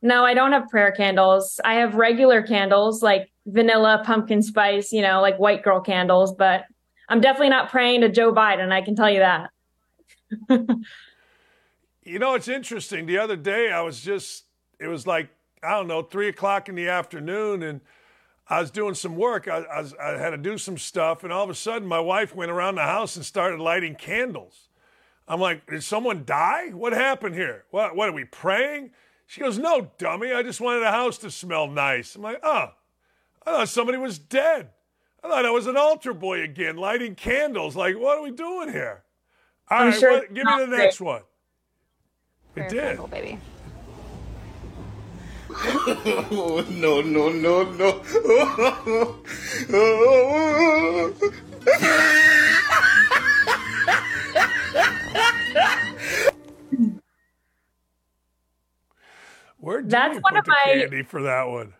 No, I don't have prayer candles. I have regular candles like vanilla, pumpkin spice, you know, like white girl candles, but I'm definitely not praying to Joe Biden, I can tell you that. You know, it's interesting. The other day, I was just, it was like, I don't know, three o'clock in the afternoon, and I was doing some work. I, I, was, I had to do some stuff, and all of a sudden, my wife went around the house and started lighting candles. I'm like, did someone die? What happened here? What, what are we praying? She goes, no, dummy. I just wanted the house to smell nice. I'm like, oh, I thought somebody was dead. I thought I was an altar boy again, lighting candles. Like, what are we doing here? All I'm right, sure what- give me the great. next one. prayer It did. candle, baby. no, no, no, no. Where did That's you one put of the my- candy for that one?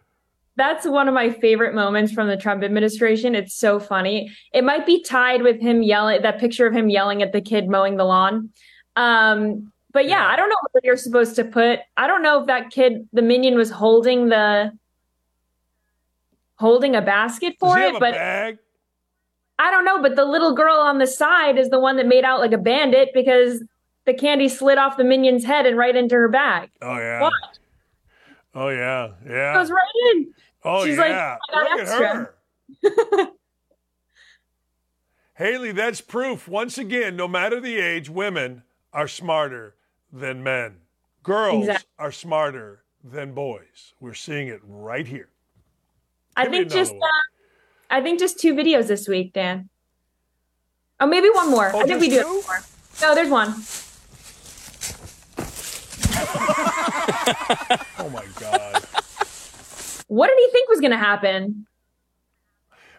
That's one of my favorite moments from the Trump administration. It's so funny. It might be tied with him yelling that picture of him yelling at the kid mowing the lawn. Um, but yeah, I don't know where you're supposed to put. I don't know if that kid, the minion, was holding the holding a basket for it, but bag? I don't know. But the little girl on the side is the one that made out like a bandit because the candy slid off the minion's head and right into her bag. Oh yeah. What? Oh yeah. Yeah. It Goes right in. Oh She's like, yeah. "I got Look extra." at her. Hayley, that's proof once again. No matter the age, women are smarter than men. Girls Exactly. are smarter than boys. We're seeing it right here. I Give me think just uh, I think just two videos this week, Dan. Oh, maybe one more. Oh, I think we do just have one more. No, there's one. Oh my God. What did he think was going to happen?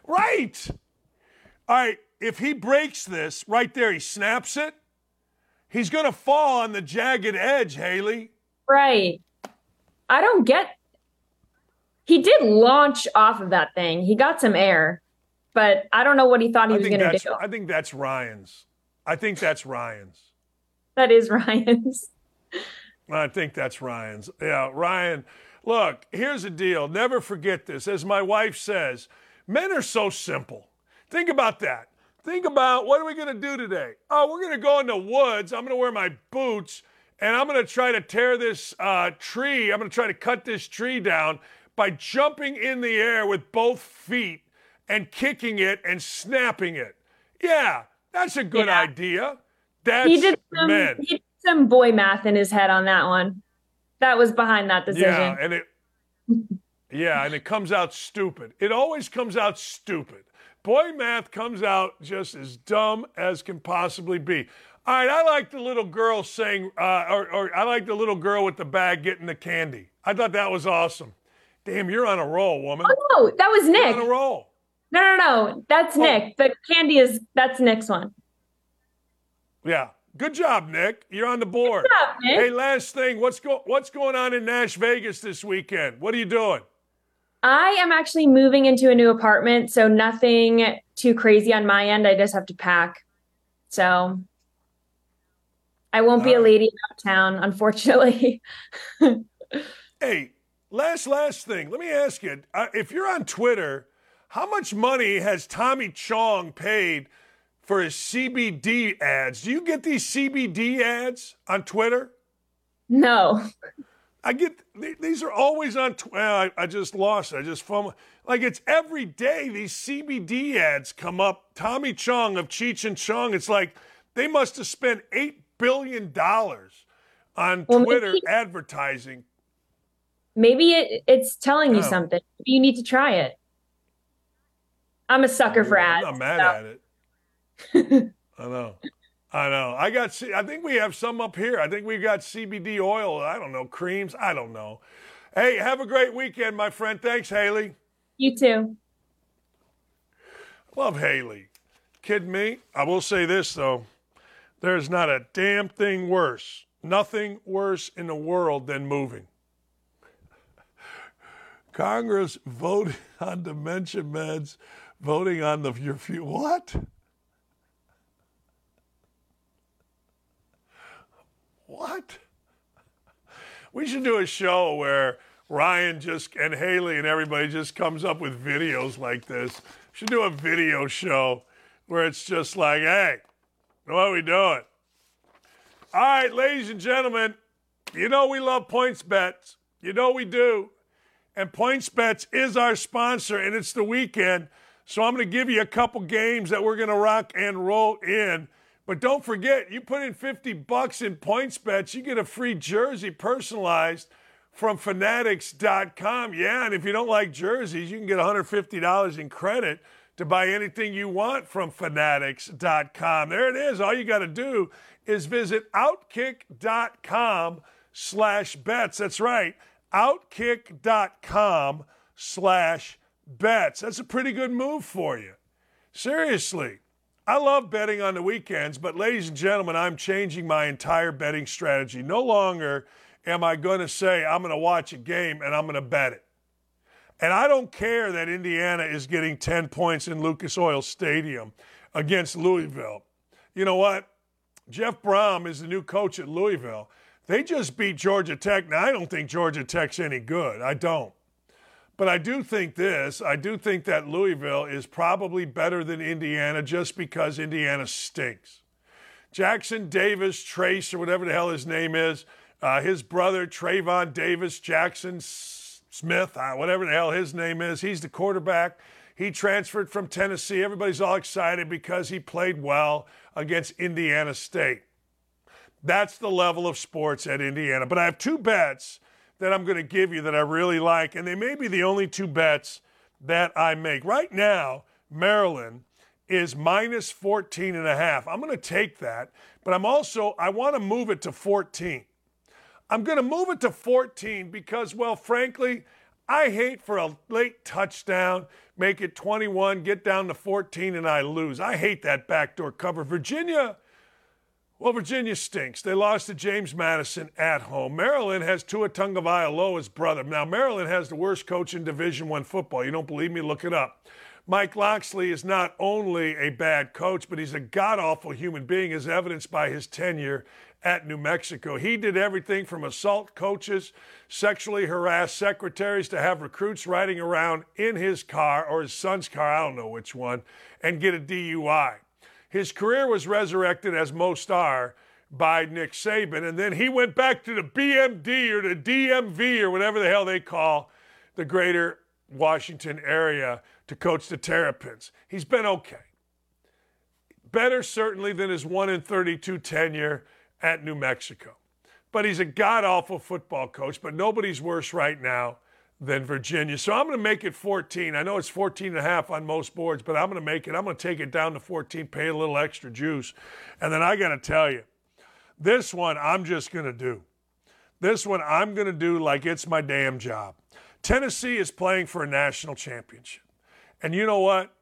Right. All right. If he breaks this right there, he snaps it. He's going to fall on the jagged edge, Hayley. Right. I don't get. He did launch off of that thing. He got some air, but I don't know what he thought he I was going to do. I think that's Ryan's. I think that's Ryan's. That is Ryan's. I think that's Ryan's. Yeah, Ryan. Look, here's the deal. Never forget this. As my wife says, men are so simple. Think about that. Think about what are we going to do today? Oh, we're going to go in the woods. I'm going to wear my boots and I'm going to try to tear this uh, tree. I'm going to try to cut this tree down by jumping in the air with both feet and kicking it and snapping it. Yeah, that's a good Yeah. idea. That's he did some, men. he did some boy math in his head on that one. That was behind that decision. Yeah, and it Yeah, and it comes out stupid. It always comes out stupid. Boy math comes out just as dumb as can possibly be. All right, I like the little girl saying, uh, or, or I like the little girl with the bag getting the candy. I thought that was awesome. Damn, you're on a roll, woman. Oh no, that was You're Nick. on a roll. No, no, no. That's Nick. The candy is that's Nick's one. Yeah. Good job, Nick. You're on the board. job, Nick. Hey, last thing, what's go- what's going on in Nash Vegas this weekend? What are you doing? I am actually moving into a new apartment, so nothing too crazy on my end. I just have to pack. So I won't be a lady about town, unfortunately. Hey, last last thing. Let me ask you: uh, if you're on Twitter, how much money has Tommy Chong paid for his CBD ads? Do you get these CBD ads on Twitter? no. I get these are always on. Tw- I, I just lost it. I just fumbled. Like it's every day these CBD ads come up. Tommy Chong of Cheech and Chong. It's like they must have spent eight billion dollars on Well, Twitter maybe- advertising. Maybe it, it's telling you Oh. something. You need to try it. I'm a sucker for ads. I'm not mad so- at it. I know. I know. I got. I think we have some up here. I think we've got CBD oil. I don't know creams. I don't know. Hey, have a great weekend, my friend. Thanks, Hayley. You too. Love Hayley. Kid me? I will say this though. There's not a damn thing worse. Nothing worse in the world than moving. Congress voted on dementia meds, voting on the your few what? What? We should do a show where Ryan just and Hayley and everybody just comes up with videos like this. Should do a video show where it's just like, hey, what are we doing? All right, ladies and gentlemen, you know we love points bets. You know we do. And Points Bets is our sponsor, and it's the weekend. So I'm going to give you a couple games that we're going to rock and roll in. But don't forget, you put in 50 bucks in Points Bets, you get a free jersey personalized from fanatics.com. Yeah, and if you don't like jerseys, you can get $150 in credit to buy anything you want from fanatics.com. There it is. All you got to do is visit outkick.com slash bets. That's right, outkick.com slash bets. That's a pretty good move for you. Seriously. I love betting on the weekends, but ladies and gentlemen, I'm changing my entire betting strategy. No longer am I going to say I'm going to watch a game and I'm going to bet it. And I don't care that Indiana is getting 10 points in Lucas Oil Stadium against Louisville. You know what? Jeff Brohm is the new coach at Louisville. They just beat Georgia Tech. Now, I don't think Georgia Tech's any good. I don't. But I do think this. I do think that Louisville is probably better than Indiana just because Indiana stinks. Jackson Davis, Trace, or whatever the hell his name is, uh, his brother, Trayvon Davis, Jackson Smith, uh, whatever the hell his name is, he's the quarterback. He transferred from Tennessee. Everybody's all excited because he played well against Indiana State. That's the level of sports at Indiana. But I have two bets that I'm going to give you that I really like, and they may be the only two bets that I make. Right now, Maryland is minus 14 and a half. I'm going to take that, but I'm also I want to move it to 14. I'm going to move it to 14 because well, frankly, I hate for a late touchdown, make it 21, get down to 14 and I lose. I hate that backdoor cover. Virginia Well, Virginia stinks. They lost to James Madison at home. Maryland has Tua Tagovailoa's brother. Now, Maryland has the worst coach in Division One football. You don't believe me? Look it up. Mike Locksley is not only a bad coach, but he's a god awful human being, as evidenced by his tenure at New Mexico. He did everything from assault coaches, sexually harass secretaries, to have recruits riding around in his car or his son's car, I don't know which one, and get a DUI. His career was resurrected, as most are, by Nick Saban, and then he went back to the BMD or the DMV or whatever the hell they call the greater Washington area to coach the Terrapins. He's been okay. Better, certainly, than his 1 in 32 tenure at New Mexico. But he's a god awful football coach, but nobody's worse right now than Virginia. So I'm going to make it 14. I know it's 14 and a half on most boards, but I'm going to make it. I'm going to take it down to 14, pay a little extra juice. And then I got to tell you, this one I'm just going to do. This one I'm going to do like it's my damn job. Tennessee is playing for a national championship. And you know what?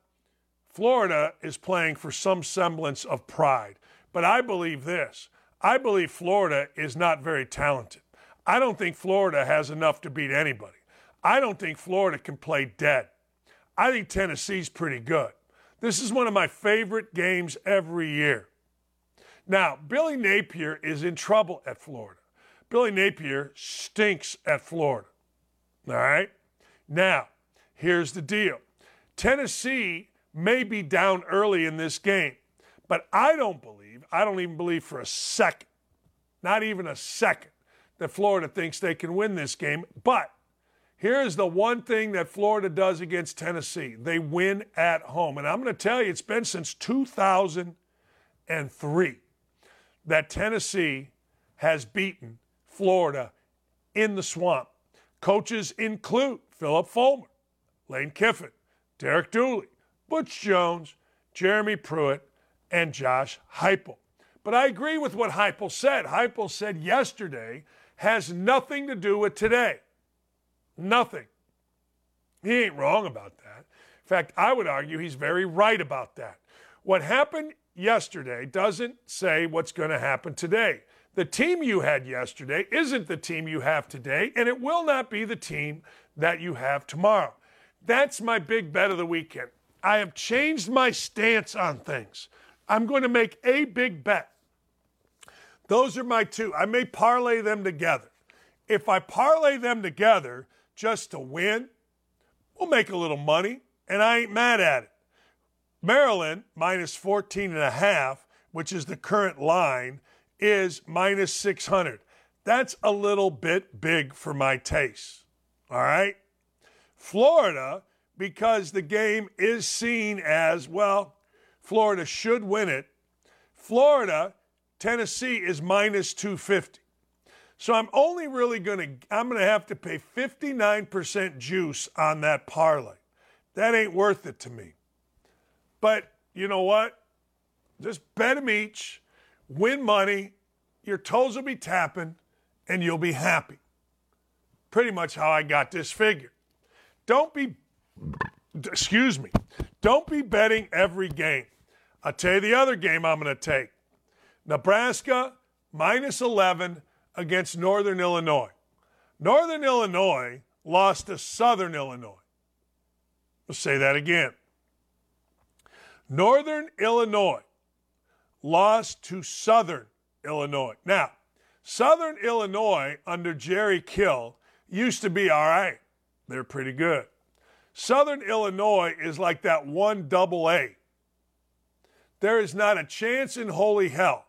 Florida is playing for some semblance of pride. But I believe this I believe Florida is not very talented. I don't think Florida has enough to beat anybody. I don't think Florida can play dead. I think Tennessee's pretty good. This is one of my favorite games every year. Now, Billy Napier is in trouble at Florida. Billy Napier stinks at Florida. All right? Now, here's the deal Tennessee may be down early in this game, but I don't believe, I don't even believe for a second, not even a second, that Florida thinks they can win this game. But Here's the one thing that Florida does against Tennessee they win at home. And I'm going to tell you, it's been since 2003 that Tennessee has beaten Florida in the swamp. Coaches include Phillip Fulmer, Lane Kiffin, Derek Dooley, Butch Jones, Jeremy Pruitt, and Josh Heupel. But I agree with what Heupel said. Heupel said yesterday has nothing to do with today. Nothing. He ain't wrong about that. In fact, I would argue he's very right about that. What happened yesterday doesn't say what's going to happen today. The team you had yesterday isn't the team you have today, and it will not be the team that you have tomorrow. That's my big bet of the weekend. I have changed my stance on things. I'm going to make a big bet. Those are my two. I may parlay them together. If I parlay them together, just to win, we'll make a little money, and I ain't mad at it. Maryland minus 14 and a half, which is the current line, is minus 600. That's a little bit big for my taste. All right? Florida, because the game is seen as, well, Florida should win it. Florida, Tennessee is minus 250. So I'm only really going to, I'm going to have to pay 59% juice on that parlay. That ain't worth it to me. But you know what? Just bet them each, win money, your toes will be tapping, and you'll be happy. Pretty much how I got this figure. Don't be, excuse me, don't be betting every game. I'll tell you the other game I'm going to take Nebraska minus 11 against Northern Illinois. Northern Illinois lost to Southern Illinois. Let's say that again. Northern Illinois lost to Southern Illinois. Now, Southern Illinois under Jerry Kill used to be all right. They're pretty good. Southern Illinois is like that one double A. There is not a chance in holy hell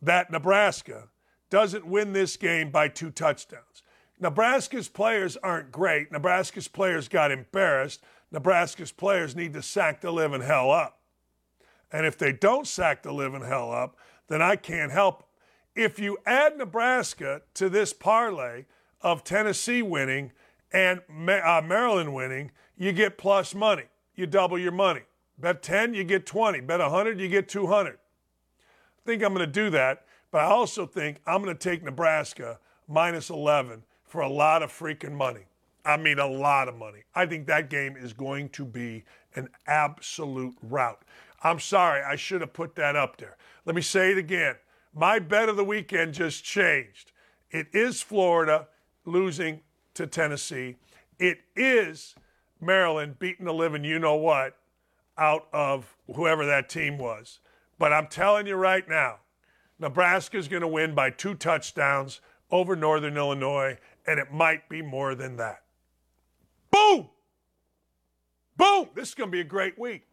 that Nebraska doesn't win this game by two touchdowns. Nebraska's players aren't great. Nebraska's players got embarrassed. Nebraska's players need to sack the living hell up. And if they don't sack the living hell up, then I can't help them. If you add Nebraska to this parlay of Tennessee winning and uh, Maryland winning, you get plus money. You double your money. Bet 10, you get 20. Bet 100, you get 200. I think I'm going to do that but I also think I'm going to take Nebraska minus 11 for a lot of freaking money. I mean, a lot of money. I think that game is going to be an absolute rout. I'm sorry, I should have put that up there. Let me say it again. My bet of the weekend just changed. It is Florida losing to Tennessee. It is Maryland beating the living you know what out of whoever that team was. But I'm telling you right now, Nebraska's going to win by two touchdowns over Northern Illinois, and it might be more than that. Boom! Boom! This is going to be a great week.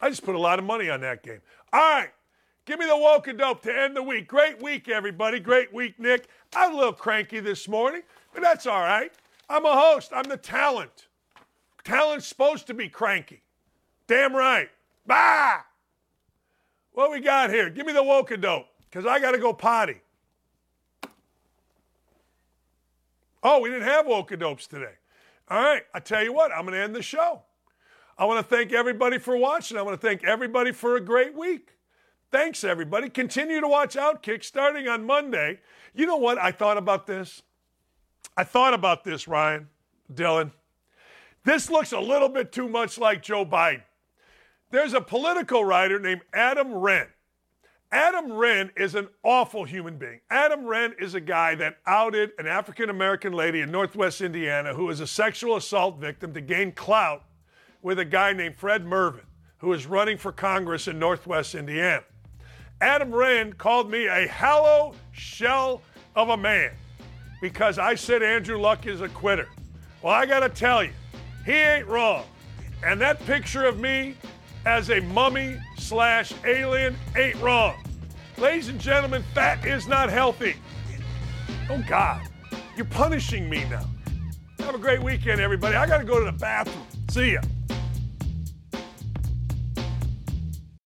I just put a lot of money on that game. All right. Give me the woke dope to end the week. Great week, everybody. Great week, Nick. I'm a little cranky this morning, but that's all right. I'm a host. I'm the talent. Talent's supposed to be cranky. Damn right. Bah! What we got here? Give me the woke dope, because I got to go potty. Oh, we didn't have woke and dopes today. All right, I tell you what, I'm going to end the show. I want to thank everybody for watching. I want to thank everybody for a great week. Thanks, everybody. Continue to watch Outkick starting on Monday. You know what? I thought about this. I thought about this, Ryan, Dylan. This looks a little bit too much like Joe Biden. There's a political writer named Adam Wren. Adam Wren is an awful human being. Adam Wren is a guy that outed an African American lady in Northwest Indiana who was a sexual assault victim to gain clout with a guy named Fred Mervin, who is running for Congress in Northwest Indiana. Adam Wren called me a hollow shell of a man because I said Andrew Luck is a quitter. Well, I got to tell you, he ain't wrong. And that picture of me as a mummy slash alien ain't wrong. Ladies and gentlemen, fat is not healthy. Oh, God. You're punishing me now. Have a great weekend, everybody. I got to go to the bathroom. See ya.